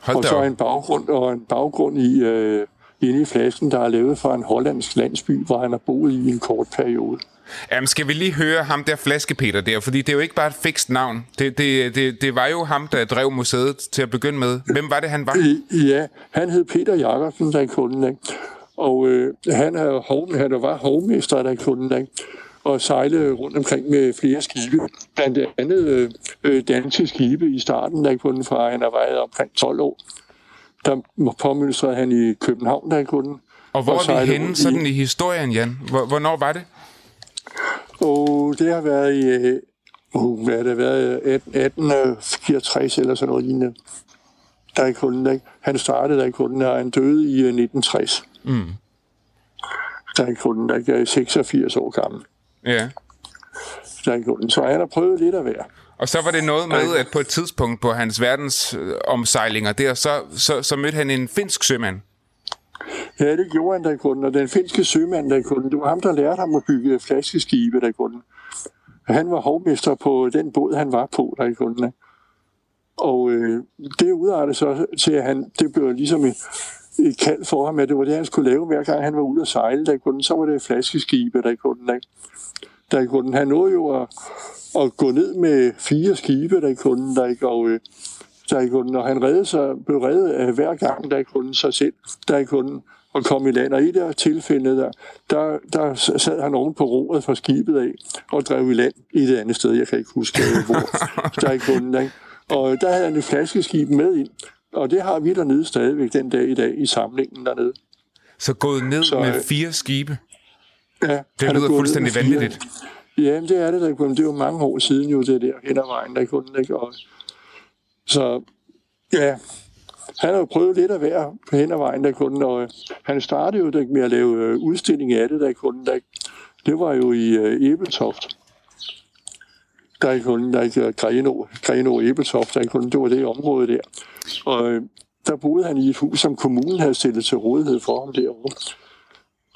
Hold Og så op. en baggrund, og en baggrund i, øh, inde i flasken, der er lavet fra en hollandsk landsby, hvor han har boet i en kort periode. Jamen, skal vi lige høre ham der Flaskepeter der, fordi det er jo ikke bare et fikst navn. Det, det, det, det var jo ham, der drev museet til at begynde med. Hvem var det, han var? Ja, han hed Peter Jacobsen, der er kunden, ikke? Og øh, han, er hov, han var hovmester, der er kunden, ikke? og sejlede rundt omkring med flere skibe. Blandt andet øh, øh, danske skibe i starten, der er kunden fra, han har været omkring 12 år. Der påmønstrede han i København, der er kunden. Og hvor og er vi henne rundt sådan i historien, Jan? Hvor, hvornår var det? Og det har været i, øh, uh, hvad har det været, 18, 1864 eller sådan noget lignende. Der er kunden, ikke? Han startede der i kunden, og han døde i øh, 1960. Mm. Der er kunden, der er 86 år gammel. Ja. Der er kunden. Så han har prøvet lidt at være. Og så var det noget med, at på et tidspunkt på hans verdens øh, der, så, så, så mødte han en finsk sømand. Ja, det gjorde han der i kunden, og den finske sømand der i kunden, det var ham, der lærte ham at bygge flaskeskibe der i kunden. Han var hovmester på den båd, han var på der ikke? Og øh, det udartede så til, at han, det blev ligesom et, et kald for ham, at det var det, han skulle lave, hver gang han var ude at sejle der i kunden. Så var det flaskeskibe der kunden. Ikke? Der i kunden. Han nåede jo at, at gå ned med fire skibe der i kunden, der ikke, og, øh, der i kunden, og han redde sig, blev reddet af hver gang, der i kunden sig selv, der i kunden, og kom i land. Og i det tilfælde, der, der, der sad han oven på roret fra skibet af, og drev i land i det andet sted, jeg kan ikke huske, hvor, der i kunden. Ikke? Og der havde han et flaskeskib med ind, og det har vi dernede stadigvæk den dag i dag i samlingen dernede. Så gået ned Så, med øh, fire skibe. Ja, Det er lyder fuldstændig vanvittigt. Ja, det er det, der. Det er jo mange år siden jo, det der hen ad vejen, der kunne ikke. Og, så ja, han har jo prøvet lidt at være på hen ad vejen, der kunne, og øh, han startede jo med at lave øh, udstilling af det, der kunne, der, det var jo i Ebeltoft. Der er kun, der er ikke øh, Greno, Greno Ebeltoft, der er kun, det var det område der. Og øh, der boede han i et hus, som kommunen havde stillet til rådighed for ham derovre.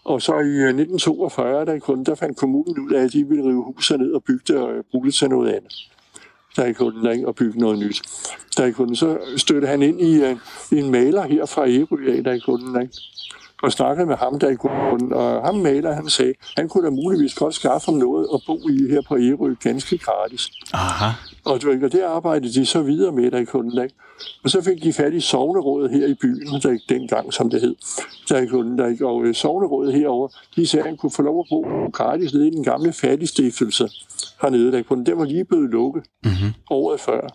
Og så i øh, 1942, der, kun, der fandt kommunen ud af, at de ville rive huset ned og bygge det og bruge det til noget andet. Der er kun og bygge noget nyt. Der er kun, så støtte han ind i, en, i en maler her fra Ærø, der er kun, og snakkede med ham, der i grunden, og ham maler, han sagde, han kunne da muligvis godt skaffe ham noget at bo i her på Ærø ganske gratis. Aha. Og, du, og det arbejdede de så videre med, der i kunden, ikke? Og så fik de fat i sovnerådet her i byen, der ikke dengang, som det hed. Der i ikke, og øh, sovnerådet herover, de sagde, at han kunne få lov at bo gratis nede i den gamle fattigstiftelse hernede, der kunden. Den var lige blevet lukket mm-hmm. året før.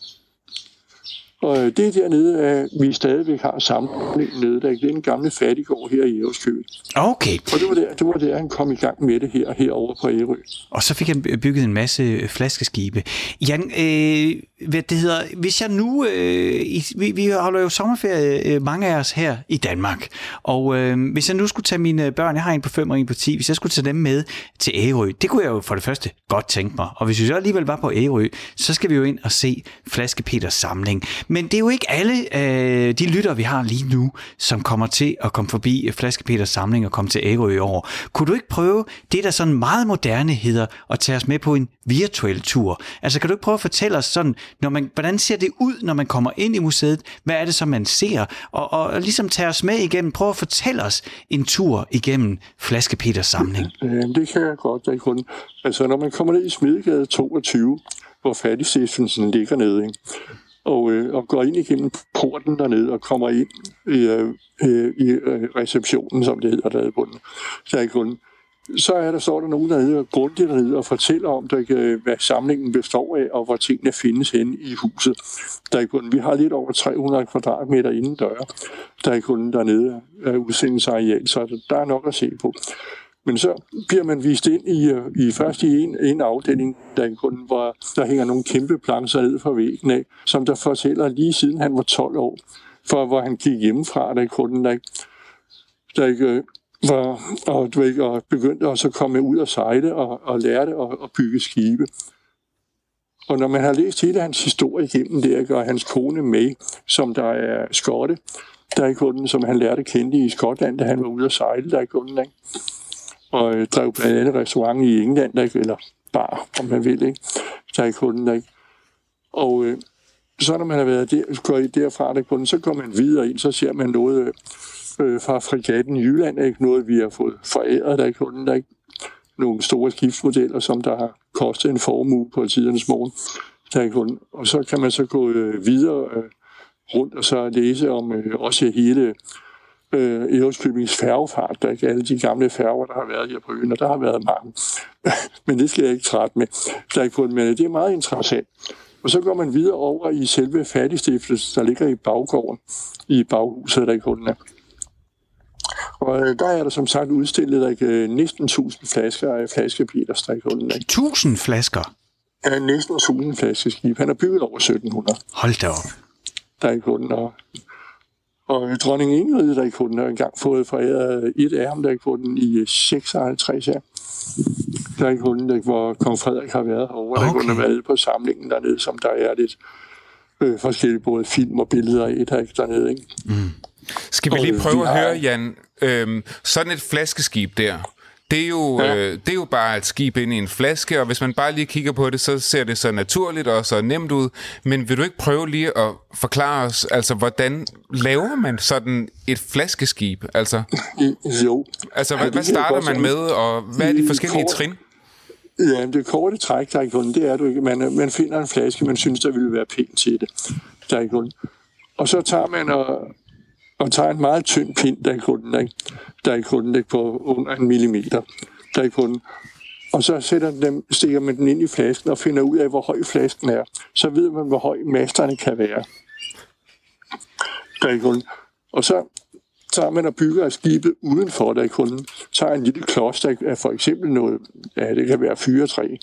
Og øh, det er dernede, at vi stadigvæk har samling nede. Der er den gamle fattigård her i Ærøskøbing. Okay. Og det var, der, det var der, han kom i gang med det her, herovre på Ærø. Og så fik han bygget en masse flaskeskibe. Jan, øh, hvad det hedder, hvis jeg nu... Øh, vi, vi holder jo sommerferie, øh, mange af os her i Danmark. Og øh, hvis jeg nu skulle tage mine børn, jeg har en på 5 og en på 10, hvis jeg skulle tage dem med til Ærø, det kunne jeg jo for det første godt tænke mig. Og hvis vi så alligevel var på Ærø, så skal vi jo ind og se Flaske Peters samling. Men det er jo ikke alle øh, de lytter, vi har lige nu, som kommer til at komme forbi øh, Flaskepeters samling og komme til Ærø i år. Kunne du ikke prøve det, der sådan meget moderne hedder, at tage os med på en virtuel tur? Altså kan du ikke prøve at fortælle os sådan, når man, hvordan ser det ud, når man kommer ind i museet? Hvad er det, som man ser? Og, og, og ligesom tage os med igennem, prøve at fortælle os en tur igennem Flaskepeters samling. Jamen, øh, det kan jeg godt. der kun. Altså, når man kommer ned i Smidegade 22, hvor fattigstiftelsen ligger nede, ikke? Og, øh, og går ind igennem porten dernede og kommer ind i, øh, øh i øh, receptionen, som det hedder der på den. Der er så er der, så der nogen dernede og grundigt dernede og fortæller om, der, øh, hvad samlingen består af, og hvor tingene findes henne i huset. Der er kun, vi har lidt over 300 kvadratmeter inden døre. Der er kun dernede af udsendingsareal, så der er nok at se på. Men så bliver man vist ind i, øh, i først i en, en afdeling, der, kun var, der hænger nogle kæmpe plancher ned fra væggen af, som der fortæller lige siden han var 12 år, for hvor han gik hjemmefra, der kunden der, der ikke øh, var, og, du ikke, og begyndte også at komme ud og sejle og, og lære at, at bygge skibe. Og når man har læst hele hans historie igennem der, og hans kone May, som der er skotte, der er kunden, som han lærte at kende i Skotland, da han var ude at sejle, der er kunden, ikke? Og øh, drev blandt andet restaurant i England, der, eller bar, om man vil, ikke? der er kunden, der, ikke? Og øh, så når man har været der, går I derfra, der kunden, så går man videre ind, så ser man noget øh, øh fra frigatten i Jylland, ikke? noget vi har fået foræret, der er kunden, der ikke nogle store skibsmodeller, som der har kostet en formue på tidernes morgen. Der er kunden. Og så kan man så gå øh, videre øh, rundt og så læse om øh, også hele øh, Ærøskøbings færgefart, der ikke alle de gamle færger, der har været her på øen, og der har været mange. men det skal jeg ikke trætte med. Der er ikke på men det er meget interessant. Og så går man videre over i selve fattigstiftelsen, der ligger i baggården, i baghuset, der i er. Og øh, der er der som sagt udstillet der, øh, næsten 1000 flasker af flaskebiler, der i kunden. 1000 flasker? Ja, næsten 1000 flaskeskib. Han har bygget over 1700. Hold da op. Der er kunden, og og dronning Ingrid, der ikke den, har engang fået foræret et af ham, der ikke den i 56 år. Der ikke den, hvor kong Frederik har været over, okay. der ikke har været på samlingen dernede, som der er lidt øh, forskellige både film og billeder af der ikke dernede. Ikke? Mm. Skal vi lige prøve at høre, Jan, øh, sådan et flaskeskib der, det er, jo, ja. øh, det er jo bare et skib ind i en flaske, og hvis man bare lige kigger på det, så ser det så naturligt og så nemt ud. Men vil du ikke prøve lige at forklare os, altså hvordan laver man sådan et flaskeskib? Altså, jo. Altså, hvad, hvad starter man med, og hvad er de forskellige kort, trin? Ja, det korte træk, der er kun, det er du ikke. Man, man finder en flaske, man synes, der ville være pænt til det. Der er kun. Og så tager man og, og tager en meget tynd pind, der er kunden, ikke? der er kunden ikke på under en millimeter. Der er kunden. Og så sætter dem, stikker man den ind i flasken og finder ud af, hvor høj flasken er. Så ved man, hvor høj masterne kan være. Der er kunden. Og så tager man og bygger skibet udenfor, der er kunden. Tager en lille klods, der er for eksempel noget, ja, det kan være fyretræ,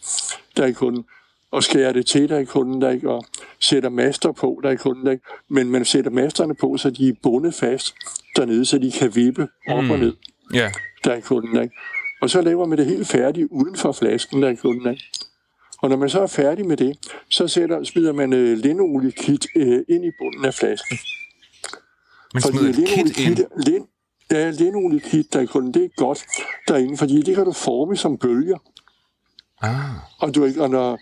der er kunden og skærer det til, der i kunden, der ikke, og sætter master på, der i kunden, der ikke, men man sætter masterne på, så de er bundet fast dernede, så de kan vippe op mm. og ned, yeah. der i kunden, der ikke. Og så laver man det helt færdigt uden for flasken, der er kunden. Ikke? Og når man så er færdig med det, så sætter, smider man øh, linoliekit øh, ind i bunden af flasken. Man smider et kit ind. Lin, ja, linoliekit, der er kunden, det er godt derinde, fordi det kan du forme som bølger. Ah. Og, du, ikke- og når,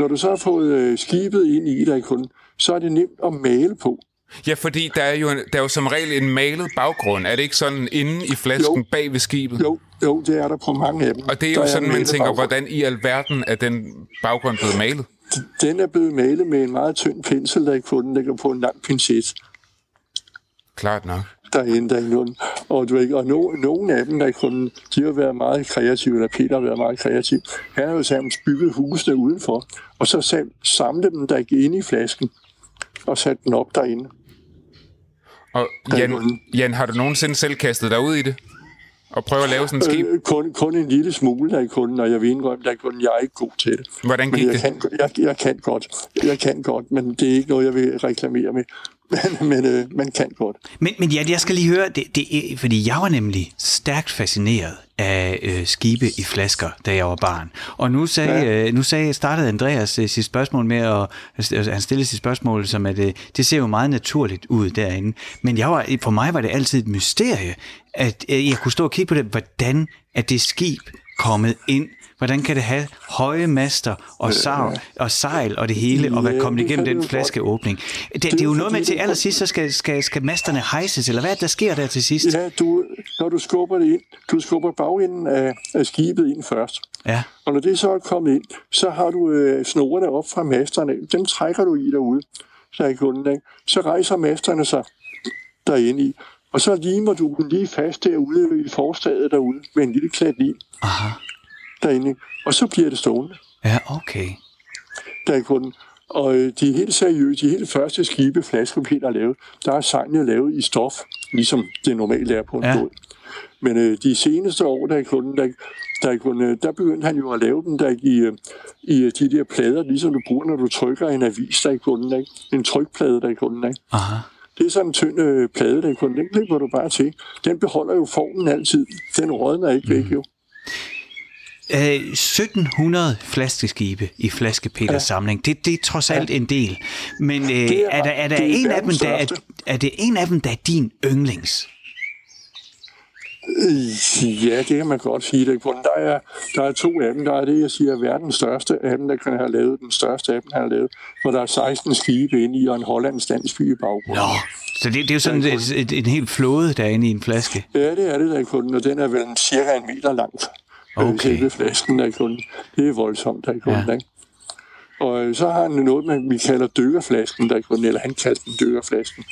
når du så har fået øh, skibet ind i der kunden, så er det nemt at male på. Ja, fordi der er, jo, der er jo som regel en malet baggrund. Er det ikke sådan inde i flasken Jo. bag ved skibet? Jo, jo, det er der på mange af dem. Og det er Der jo sådan, man malet tænker, baggrund. hvordan i alverden er den baggrund blevet malet? Den er blevet malet med en meget tynd pensel, der i kunden ligger på en lang pincet. Klart nok. Derinde, der er Og, du ikke, og no, nogle af dem, der kunne, de har været meget kreative, eller Peter har været meget kreativ. Han har jo sammen bygget husene udenfor, og så sam- samlet dem der ikke inde i flasken, og sat den op derinde. Og Jan, nogen- Jan, har du nogensinde selv kastet dig ud i det? Og prøve at lave sådan et skib? Øh, kun, kun en lille smule der i kunden, og jeg vil indrømme, der kunden, jeg er ikke god til det. Hvordan Men gik jeg det? kan, jeg, jeg kan godt. Jeg kan godt, men det er ikke noget, jeg vil reklamere med. Men, men øh, man kan godt. Men, men ja, jeg skal lige høre, det, det, fordi jeg var nemlig stærkt fascineret af øh, skibe i flasker, da jeg var barn. Og nu sagde, ja. øh, nu sagde startede Andreas øh, sit spørgsmål med, at altså, han stillede sit spørgsmål som, at øh, det ser jo meget naturligt ud derinde. Men jeg var, for mig var det altid et mysterie, at øh, jeg kunne stå og kigge på det, hvordan er det skib kommet ind Hvordan kan det have høje master og sejl og, sejl og det hele, og være Ja, kommet det igennem den flaskeåbning? Det, det er jo noget med til allersidst, så skal, skal, skal masterne hejses, eller hvad er der sker der til sidst? Ja, du, når du skubber det ind, du skubber bagenden af, af skibet ind først. Ja. Og når det så er kommet ind, så har du øh, snorene op fra masterne. Dem trækker du i derude, sagde kunden. Ikke? Så rejser masterne sig derinde i. Og så limer du dem lige fast derude i forstadet derude med en lille klat lim Aha. Derinde. Og så bliver det stående, Ja, okay. der er kunden. Og øh, de er helt seriøse. De helt første skibe, flaskepeter har lavet, der er sejlene lavet i stof, ligesom det normalt er på en Ja. båd. Men øh, de seneste år, der er kunden, der, der, er kunden, øh, der begyndte han jo at lave dem der i, øh, i de der plader, ligesom du bruger, når du trykker en avis, der er kunden, ikke? en trykplade, der er kunden. Ikke? Aha. Det er sådan en tynd øh, plade, der er kunden. Den klipper du bare til. Den beholder jo formen altid. Den rådner ikke væk, jo. Øh, 1700 flaskeskibe i Flaskepeters ja. samling. Det, det er trods alt en del. Men øh, er- er, der, er, der det er en af dem, der er, er det en af dem, der er din yndlings? Øh, Ja, det kan man godt sige. Det. Kun Der, er, der er to af dem. Der er det, jeg siger, verdens største af dem, der kan have lavet den største af dem, han har lavet. Hvor der er 16 skibe inde i, og en hollandsk landsby i baggrunden. Nå, så det, det er jo sådan et, et, en hel flåde, der er inde i en flaske. Ja, det er det, der er kunden, og den er vel cirka en meter lang. Okay. Okay. Selve flasken, der er kunden. Det er voldsomt, der er kunden, Ja. ikke? Og øh, så har han noget, man, vi kalder dykkerflasken, der er kunden, eller han kaldte den dykkerflasken.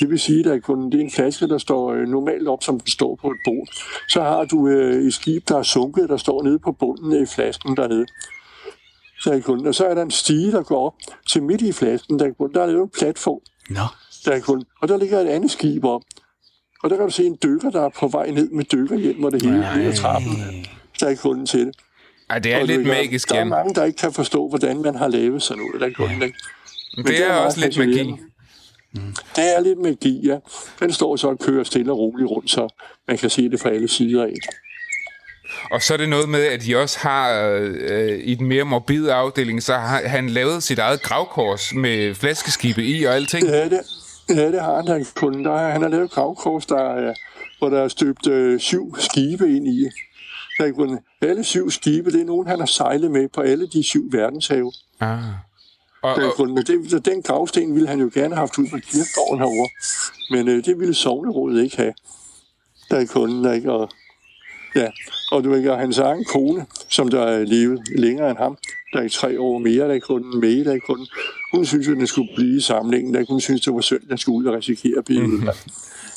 Det vil sige, der er kunden, det er en flaske, der står øh, normalt op, som den står på et bord. Så har du øh, et skib, der er sunket, der står nede på bunden i flasken dernede. Der er kunden. Og så er der en stige, der går op til midt i flasken, der er kunden. Der er lavet en platform, Nå, der er kunden. Og der ligger et andet skib op. Og der kan du se en dykker, der er på vej ned med dykkerhjelm og det hele ned ad trappen. Der er kunden til det. Ej, det er Og lidt magisk, Der er mange, der ikke kan forstå, hvordan man har lavet sådan noget. Der er kunden, ikke? Men Det er meget også lidt magi. fascinerende. Det er lidt magi, ja. Den står så og kører stille og roligt rundt, så man kan se det fra alle sider af. Og så er det noget med, at de også har, øh, i den mere morbide afdeling, så har han lavet sit eget gravkors med flaskeskibe i og alting. Ja, det, ja, det har han der kunden. Der, er- han har lavet gravkors, der er, hvor der er støbt øh, syv skibe ind i. Kunden. Alle syv skibe, det er nogen, han har sejlet med på alle de syv verdenshave. Ah. Og, og. Men det, den gravsten ville han jo gerne have haft ud på kirkegården herovre. Men øh, det ville sovnerådet ikke have. Der er kunden, der ikke... Og, ja, og du ikke, og hans egen kone, som der er levet længere end ham, der er i tre år mere, der er kunden med, der er kunden. Hun synes jo, den skulle blive i samlingen. Der hun synes, det var synd, at den skulle ud og risikere at blive mm-hmm.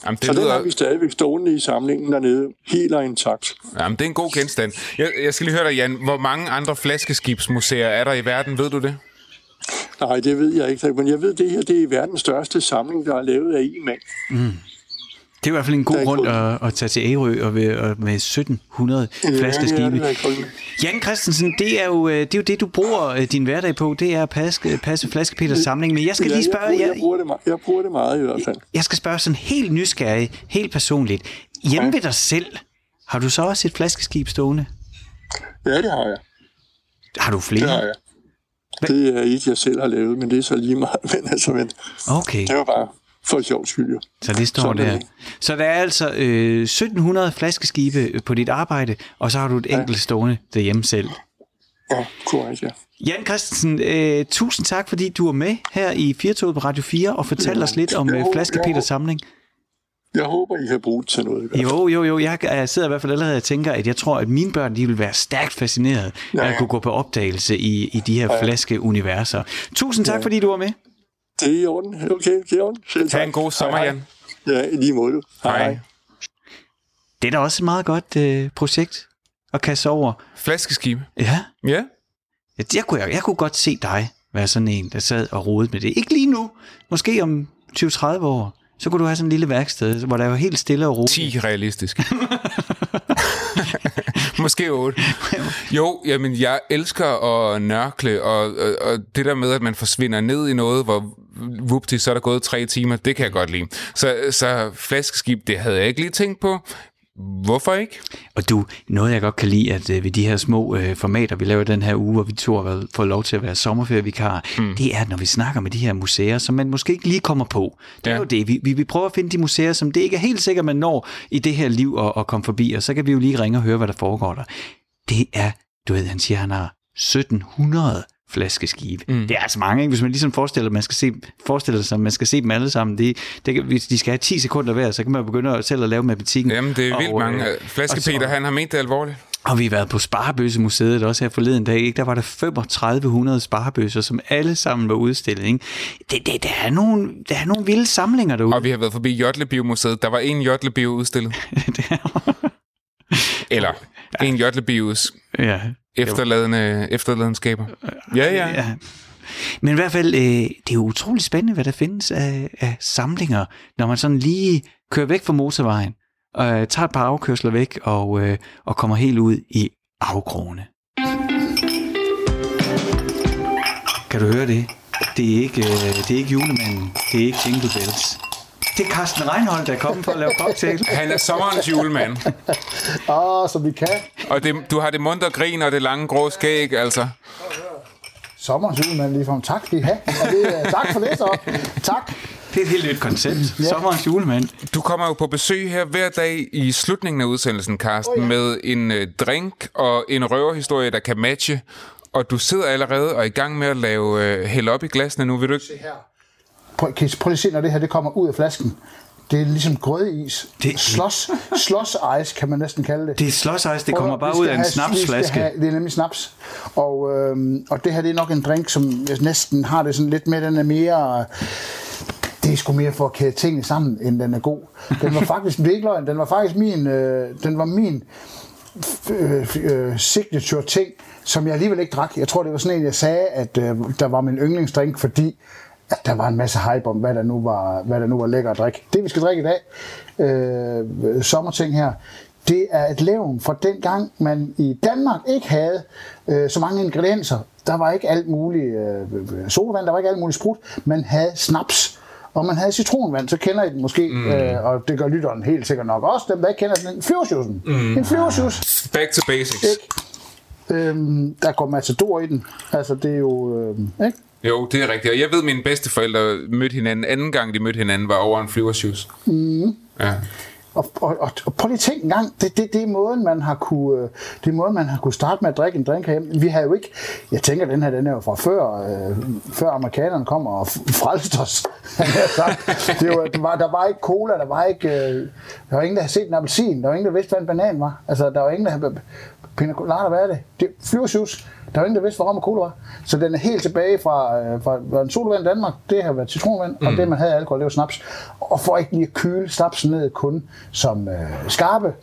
Jamen, det Så den har lyder, vi stadigvæk stående i samlingen dernede, helt og intakt. jamen, det er en god genstand. Jeg, jeg skal lige høre dig, Jan. Hvor mange andre flaskeskibsmuseer er der i verden? Ved du det? Nej, det ved jeg ikke, men jeg ved, det her det er verdens største samling, der er lavet af en mand. Det er i hvert fald en god kun- at, at tage til Ærø og, ved, og med 1700 Ja, det er flaskeskibe. kunden. Jan Christensen, det er, jo, øh, det er jo det, du bruger øh, din hverdag på, det er at passe, passe Flaskepeters samling. Men jeg skal Ja, lige jeg, spørge, bruger, jeg, jeg, bruger det, me- jeg bruger det meget i hvert fald. jeg skal spørge sådan helt nysgerrig, helt personligt. Hjemme Ja. ved dig selv, Har du så også et flaskeskib stående? Ja, det har jeg. Har du flere? Det har jeg. Det er et, jeg selv har lavet, men det er så lige meget. Men altså, men Okay, det var bare for sjov skyld, så det står Sådan er der. det. Så der er altså øh, 1700 flaskeskibe på dit arbejde, og så har du et enkelt stående derhjemme selv. Ja, korrekt, ja. Jan Christensen, øh, tusind tak, fordi du er med her i Firtoget på Radio 4 og fortæller os lidt om øh, Flaske jo. Peters samling. Jeg håber, I kan bruge det til noget. Jo, jo, jo. Jeg, jeg sidder i hvert fald allerede og tænker, at jeg tror, at mine børn de vil være stærkt fascineret Ja, af at ja. kunne gå på opdagelse i, i de her flaskeuniverser. Tusind tak, fordi du var med. Det er i orden. Okay, det er i orden. Selv tak. Ha' en god sommer, Hej, Jan. hej. Ja, i lige måde. du. Hej. Det er da også et meget godt øh, projekt at kaste over. Flaskeskib. Ja, Ja. jeg, jeg, kunne, jeg, jeg kunne godt se dig være sådan en, der sad og rodede med det. Ikke lige nu. Måske om 20-30 år. Så kunne du have sådan en lille værksted, hvor der var helt stille og roligt. 10 realistisk. Måske 8. Jo, jamen jeg elsker at nørkle, og, og, og det der med, at man forsvinder ned i noget, hvor whoopty, så er der gået tre timer, det kan jeg godt lide. Så, så flaskeskib, det havde jeg ikke lige tænkt på. Hvorfor ikke? Og du, noget jeg godt kan lide, at øh, ved de her små øh, formater, vi laver den her uge, hvor vi to har været- fået lov til at være sommerferievikarer, mm. det er, at når vi snakker med de her museer, som man måske ikke lige kommer på. Det er Ja. jo det. Vi, vi, vi prøver at finde de museer, som det ikke er helt sikkert, man når i det her liv at, at komme forbi, og så kan vi jo lige ringe og høre, hvad der foregår der. Det er, du ved, han siger, han har 1700 flaskeskibe. Mm. Det er altså mange, ikke? Hvis man ligesom forestiller, man skal se, forestiller sig, at man skal se dem alle sammen. Det, det, hvis de skal have 10 sekunder hver, så kan man begynde at selv at lave matematikken. Jamen, det er vildt Og, mange. øh, Flaske og så- Peter, han har ment det alvorligt. og vi har været på Sparebøssemuseet også her forleden dag. Ikke? Der var der 3500 sparebøsser, som alle sammen var udstillet. Ikke? Det, det, der, er nogle, der er nogle vilde samlinger derude. Og vi har været forbi Jotlebio-museet. Der var en Jotlebio udstillet. Det er- Eller en Jotlebios ja. Efterladende, efterladenskaber. Ja, ja. ja. Men i hvert fald, øh, det er jo utroligt spændende, hvad der findes af, af samlinger, når man sådan lige kører væk fra motorvejen, og øh, tager et par afkørsler væk, og, øh, og kommer helt ud i afkrogene. Kan du høre det? Det er ikke, øh, det er ikke julemanden, det er ikke Jingle Bells. Det er Carsten Reinholdt, der er kommet for at lave cocktail. Han er sommerens julemand. Ah, så vi kan. Og det, du har det munter grin og det lange grå skæg, altså. Sommerens julemand lige fra. Tak skal I have. Og det, er- tak for det så. Tak. Det er et helt nyt koncept. Sommerens julemand. Du kommer jo på besøg her hver dag i slutningen af udsendelsen, Carsten, oh, ja. med en øh, drink og en røverhistorie, der kan matche. Og du sidder allerede og er i gang med at lave øh, hælde op i glasene nu, vil du ikke? Prøv, kan I, prøv lige at se, når det her det kommer ud af flasken. Det er ligesom grødeis. Det- Det, Slås, slås ice, kan man næsten kalde det. Det er slåsejs, det Prøv kommer bare ud af en have- snapsflaske. have- Det er nemlig snaps. Og, øhm, og det her det er nok en drink, som jeg næsten har det sådan lidt med, den er mere... Det er sgu mere for at kæde tingene sammen, end den er god. Den var faktisk, det ikke løgn, den var faktisk min, øh, den var min øh, øh, signature ting, som jeg alligevel ikke drak. Jeg tror, det var sådan en, jeg sagde, at øh, der var min yndlingsdrink, fordi at der var en masse hype om, hvad der nu var, hvad der nu var lækker at drikke. Det, vi skal drikke i dag, øh, sommerting her, det er et levn fra den gang, man i Danmark ikke havde øh, så mange ingredienser. Der var ikke alt muligt øh, sodavand, der var ikke alt muligt sprut. Man havde snaps, og man havde citronvand, så kender I den måske, mm. øh, og det gør lytteren helt sikkert nok også, dem der ikke kender den, en flyversjusen. Mm. En flyversjus, Back to basics. ikke? Øhm, der går matador i den. Altså, det er jo... Øh, ikke? Jo, det er rigtigt. Og jeg ved, at mine bedsteforældre mødte hinanden anden gang, de mødte hinanden, var over en flyversjus. Mm. Ja. Og, og, og, og prøv lige at tænke en gang, det, det, det, er måden, man har kunne, det er måden, man har kunne starte med at drikke en drink herhjemme. Vi har jo ikke, jeg tænker, den her, den er jo fra før, øh, før amerikanerne kom og frelste os. det var, der, var, der var ikke cola, der var ikke, øh, der var ingen, der havde set en appelsin, der var ingen, der vidste, hvad en banan var. Altså, der var ingen, der havde, pina colada, hvad er det? Det er flyversjus. Der var ingen, der vidste, hvad rom og cola var. Så den er helt tilbage fra, øh, fra, fra en sodavand i Danmark. Det har været citronvand, mm. og det, man havde alkohol, det var snaps. Og for ikke lige at køle snapsen ned kun som øh, skarpe,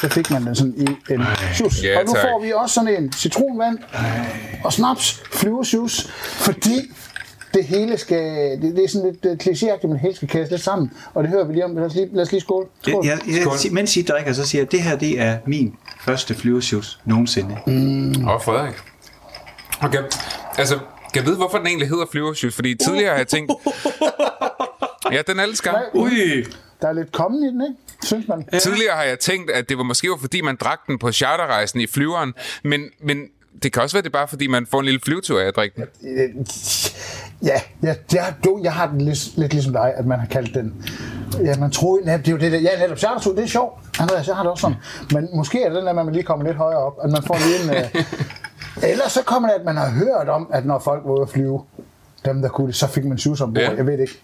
så fik man den sådan i en sjus. ja, og nu tak. får vi også sådan en citronvand og snaps, flyversjus, fordi det hele skal, det, det er sådan lidt uh, klichéagtigt, men det hele skal kædes lidt sammen. Og det hører vi lige om. Lad os lige, lad os lige skåle. skål. Jeg, jeg, jeg, mens I drikker, så siger jeg, at det her det er min første flyversjus nogensinde. Mm. Og Frederik. Okay. Altså, kan jeg vide, hvorfor den egentlig hedder flyversjus? Fordi tidligere har jeg tænkt... Ja, den er lidt skam. Ui! Der er lidt kommen i den, ikke? Synes man? Tidligere har jeg tænkt, at det var måske var, fordi man drak den på charterrejsen i flyveren, men, men det kan også være, det er bare fordi, man får en lille flyvetur af at drikke den. Ja, ja, jeg, du, jeg har den lidt, lidt ligesom dig, at man har kaldt den... Ja, man tror, ja, det er jo det der. Ja, netop chartertur, det er sjovt. Andreas, jeg har det også sådan. Men måske er det den der, at man lige kommer lidt højere op, at man får lige en... Uh... Ellers så kommer det, at man har hørt om, at når folk var ude at flyve, dem der kunne det, så fik man sus ombord. Ja. Jeg ved det ikke.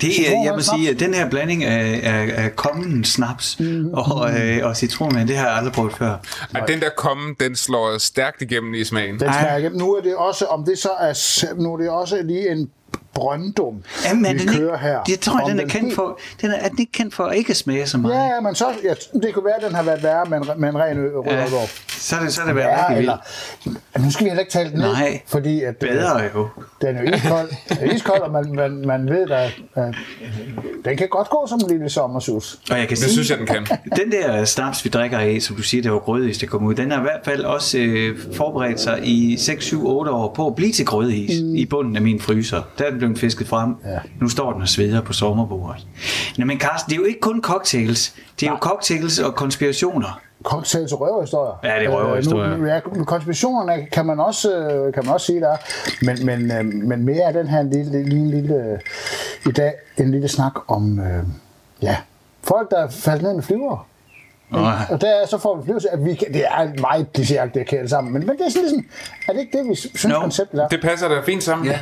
Det, er, jeg må sige, at den her blanding af, af, af kommen snaps mm. og, øh, og citronvand, det har jeg aldrig prøvet før. Og den der komme, den slår stærkt igennem i smagen. Den smager igennem. Nu er det også, om det så er, nu er det også lige en brøndum, Jamen, vi den kører ikke, her. Jeg tror, Om den er kendt helt- for, den er, er den ikke kendt for at ikke smage så meget? Ja, ja, men så, ja, det kunne være, at den har været værre med en, med en ren ø- rød Ja. Så er det, så er det været Ja, rigtig eller, vildt. nu skal vi heller ikke tale den ned, Nej. fordi at, Bedre jo. Den er jo iskold, er iskold og man, man, man ved, at, at den kan godt gå som en lille sommersus. Og jeg kan Det sige, synes jeg, den kan. Den der snaps, vi drikker af, som du siger, det var grødis, det kom ud, den har i hvert fald også øh, forberedt sig i 6, 7, 8 år på at blive til grødis mm. i bunden af min fryser. Der er den blevet fisket frem. Ja. Nu står den og sveder på sommerbordet. Nå, men Carsten, det er jo ikke kun cocktails. Det er jo cocktails og konspirationer. Cocktails og røverhistorier. Ja, det er røverhistorier. Øh, nu, ja, konspirationerne kan man også, øh, kan man også sige der, er. men, men, øh, men mere af den her lille, lille, lille øh, i dag en lille snak om øh, ja, folk, der er faldet ned med flyvere. Nå, Og der så får vi flyvelse, at vi kan, det er meget klichéagtigt at kæle sammen, men, men det er sådan ligesom, er det ikke det, vi synes No. konceptet er? Det passer da fint sammen. Ja.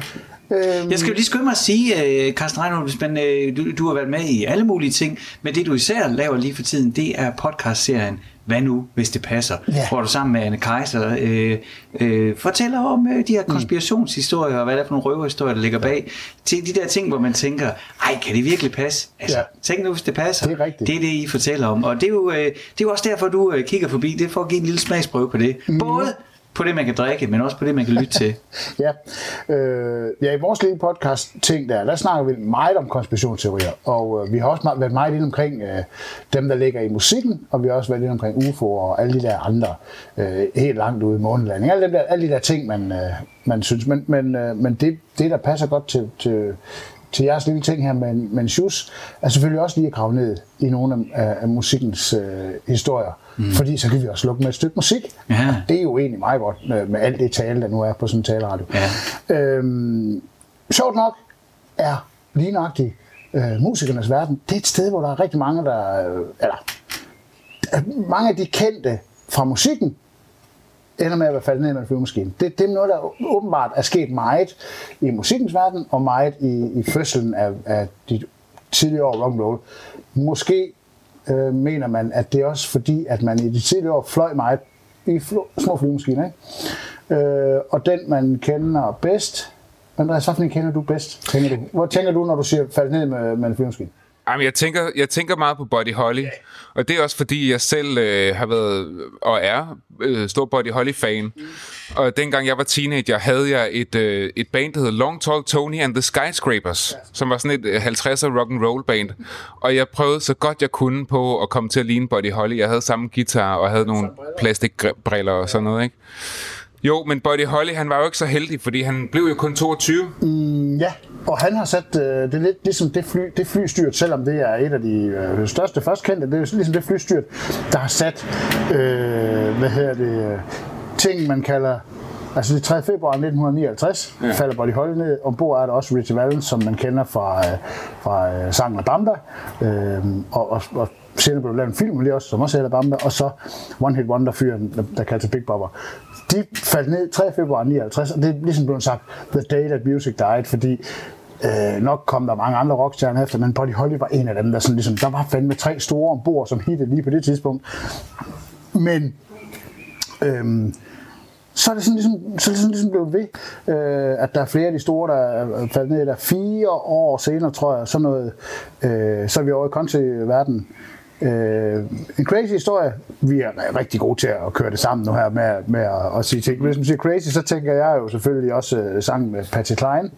Øhm, Jeg skal jo lige skynde mig at sige, øh, Carsten Reinhold, hvis man, øh, du, du har været med i alle mulige ting, men det du især laver lige for tiden, det er podcastserien Hvad nu, hvis det passer? Ja. Hvor du sammen med Anne Kaiser øh, øh, fortæller om øh, de her konspirationshistorier, og hvad det er for nogle røverhistorier, der ligger bag. Til de der ting, hvor man tænker, ej, kan det virkelig passe? Altså, Ja. tænk nu, hvis det passer. Det er rigtigt. Det er det, I fortæller om. Og det er jo, øh, det er jo også derfor, du øh, kigger forbi. Det er for at give en lille smagsprøve på det. Mhm. Både på det, man kan drikke, men også på det, man kan lytte til. Ja. Øh, ja, i vores lille podcast ting der, der snakker vi meget om konspirationsteorier, og øh, vi har også meget, været meget lidt omkring øh, dem, der ligger i musikken, og vi har også været lidt omkring UFO'er og alle de der andre, øh, helt langt ude i månelanding. Alle, dem der, alle de der ting, man, øh, man synes, men, men, øh, men det, det, der passer godt til, til, til jeres lille ting her med, men med en shoes, er selvfølgelig også lige at grave ned i nogle af, af, af musikkens øh, historier. Mm. Fordi så kan vi også slukke med et stykke musik. Ja. Og det er jo egentlig meget godt med, med alt det tale, der nu er på sådan en taleradio. Ja. Øhm, sjovt nok er lige nøjagtigt øh, musikernes verden, det er et sted, hvor der er rigtig mange, der... Øh, eller, mange af de kendte fra musikken, ender med at være faldet ned med en flyvemaskine. Det, det er noget, der åbenbart er sket meget i musikkens verden, og meget i, i fødslen af, af de tidligere år rock and roll. Måske øh, mener man, at det er også fordi, at man i de tidligere år fløj meget i fl- små flyvemaskiner. Ikke? Øh, og den, man kender bedst, Andreas, hvilken kender du bedst, tænker du? Hvor tænker du, når du siger falde ned med, med en flyvemaskine? Jamen, jeg tænker, jeg tænker meget på Buddy Holly, og det er også fordi, jeg selv øh, har været og er øh, stor Buddy Holly-fan. Mm. Og dengang jeg var teenager, havde jeg et, øh, et band, der hed Long Tall Tony and the Skyscrapers, ja. som var sådan et øh, 50'er rock and roll band. Og jeg prøvede så godt jeg kunne på at komme til at ligne Buddy Holly. Jeg havde samme guitar og havde nogle plastikbriller og sådan noget, ikke? Jo, men Buddy Holly, han var jo ikke så heldig, fordi han blev jo kun 22. Ja, og han har sat, øh, det er lidt ligesom det, fly, det flystyrt, selvom det er et af de øh, største først kendte, det er ligesom det flystyrt, der har sat, øh, hvad hedder det, øh, ting man kalder, altså det 3. februar 1959, ja. falder Buddy Holly ned, ombord er der også Richie Valens, som man kender fra, øh, fra øh, sangen Bamba, øh, og, og, og senere blev lavet en film lige også, som også hedder Bamba, og så One Hit Wonder fyren, der, der sig Big Bopper. De faldt ned 3. februar 59, og det er ligesom blevet sagt, The Day That Music Died, fordi Øh, nok kom der mange andre rockstjerner efter, men Buddy Holly var en af dem, der sådan ligesom, der var fandme tre store ombord, som hittede lige på det tidspunkt. Men øhm, så er det sådan ligesom, så er det sådan ligesom blevet ved, øh, at der er flere af de store, der er faldet ned der. Fire år senere, tror jeg, så, noget, øh, så er vi over i country-verdenen. Øh, en crazy historie. Vi er rigtig gode til at køre det sammen nu her med, med at, at sige ting. Hvis man siger crazy, så tænker jeg jo selvfølgelig også øh, sangen med Patsy Cline.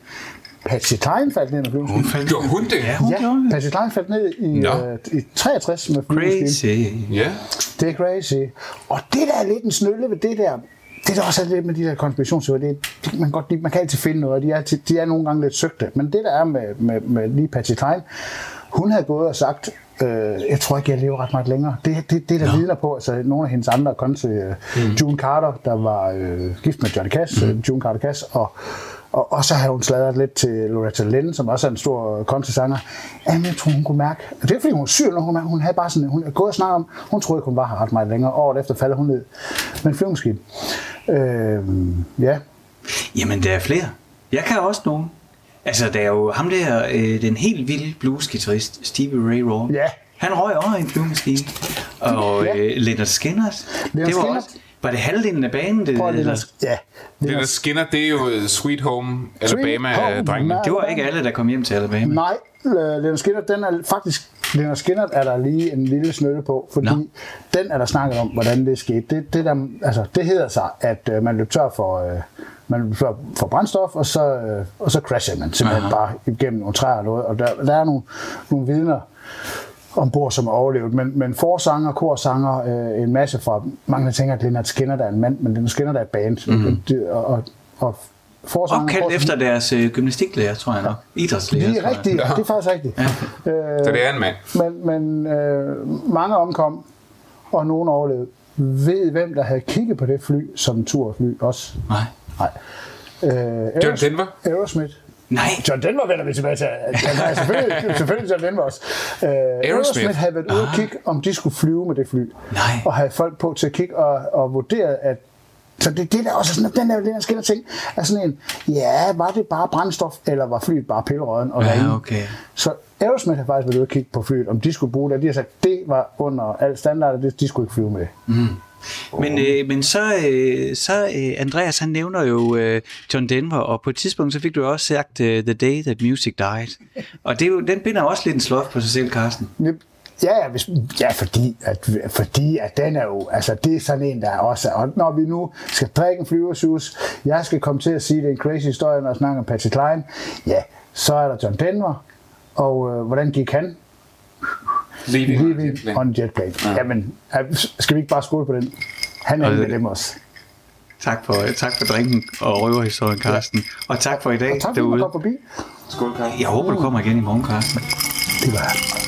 Patsy Cline faldt ned med flyvemaskinen. Gjorde hun det? Ja, hun Ja. Patsy Cline faldt ned i, Nå. øh, i 63 med flyvemaskinen. Crazy. Ja. Det er crazy. Og det der er lidt en snølle ved det der, det der også er lidt med de der konspirationsteorier, det, er- det man, kan godt, man kan altid finde noget, og de er, de er nogle gange lidt søgte. Men det der er med, med, med lige Patsy Cline, hun havde gået og sagt, Øh, jeg tror ikke, jeg lever ret meget længere. Det, det, det der vidner på, altså nogle af hendes andre country, øh, mm. June Carter, der var øh, gift med Johnny Cash, mm. June Carter Cash, og og, og så har hun sladret lidt til Loretta Lynn, som også er en stor country-sanger. Jamen, jeg tror, hun kunne mærke... Og det er fordi, hun er syg, når hun, hun havde bare sådan... Hun er gået og snakket om... Hun troede ikke, hun var her ret meget længere. Året efter falder hun ned med en flyvemaskine. Øh, ja. Jamen, der er flere. Jeg kan også nogen. Altså, der er jo ham der, øh, den helt vilde blues-gitarrist, Stevie Ray Vaughan. Ja. Han røg over i en flyvemaskine. Og Ja. øh, Leonard Skinner, det var Skinner. også... Var det halvdelen af banen? Det, Prøv eller? Ja. Det, der skinner, det er jo øh, Sweet Home Alabama, Home, drengene. nej. det var ikke alle, der kom hjem til Alabama. Nej, Leonard Skinner, den er faktisk... Leonard Skinner er der lige en lille smølle på, fordi Nå. den er der snakket om, hvordan det skete. Det, det, der, altså, det hedder sig, at øh, man løb tør for, øh, man tør for brændstof, og så, øh, og så crashede man simpelthen Aha. bare igennem nogle træer og noget. Og der, der er nogle, nogle vidner ombord, som er overlevet. Men, men forsanger, korsanger, øh, en masse fra... Mange tænker, at Leonard Skinner der er en mand, men Leonard Skinner der er et band. Mm. Og, og, og forsanger, Opkaldt efter deres øh, gymnastiklærer, tror jeg nok. Idrætslærer, det er rigtigt, ja. det er faktisk rigtigt. Ja. Så det er en mand. Men, men øh, mange omkom, og nogen overlevede. Ved hvem der havde kigget på det fly som turfly også? Nej. Nej. Øh, John Aeros- Denver? Aerosmith. Nej. John Denver vender vi tilbage til. Ja, selvfølgelig, selvfølgelig John Denver også. Øh, Aerosmith havde været ude og kigge, om de skulle flyve med det fly. Nej. Og havde folk på til at kigge og, og vurdere, at så det, det der også sådan, den der, den der skiller ting, er sådan en, ja, var det bare brændstof, eller var flyet bare pillerøden og Ja, okay. Så Aerosmith har faktisk været ude og kigge på flyet, om de skulle bruge det. De har sagt, det var under al standard, og det, de skulle ikke flyve med. Men, øh, men så, øh, så øh, Andreas, han nævner jo øh, John Denver, og på et tidspunkt, så fik du også sagt øh, The Day That Music Died. Og det er jo, den binder også lidt en slot på sig selv, Carsten. Ja, ja, hvis, ja fordi, at, fordi at den er jo, altså det er sådan en, der er også, og når vi nu skal drikke en flyversus, jeg skal komme til at sige, det er en crazy historie, når jeg snakker om Patsy Klein, ja, så er der John Denver, og øh, hvordan gik han? Leaving Leaving on a jet. Ja. Jamen, er- skal vi ikke bare skåle på den? Han er Og af dem også. Tak for, tak for drinken og røverhistorien, Carsten. Og tak for i dag Og tak fordi du kom forbi. Skål, Karl. Jeg håber, du kommer igen i morgen, Carsten. Det var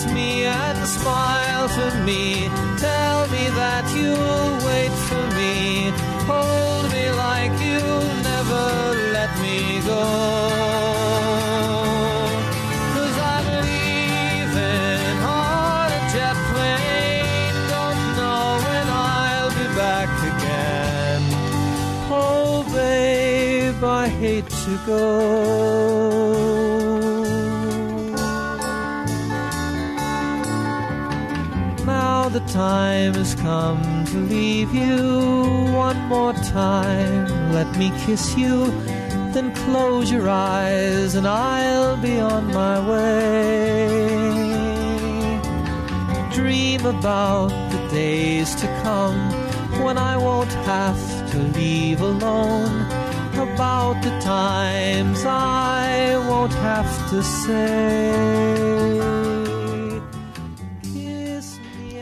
Kiss me and smile for me. Tell me that you'll wait for me. Hold me like you'll never let me go. Cause I'm leaving on The time has come to leave you one more time. Let me kiss you, then close your eyes, and I'll be on my way. Dream about the days to come when I won't have to leave alone. about the times I won't have to say.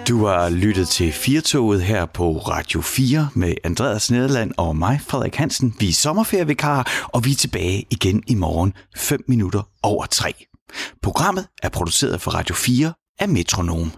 Du har lyttet til Firtoget her på Radio 4 med Andreas Nederland og mig, Frederik Hansen. Vi er sommerferievikarer, og vi er tilbage igen i morgen 5 minutter over 3. Programmet er produceret for Radio 4 af Metronom.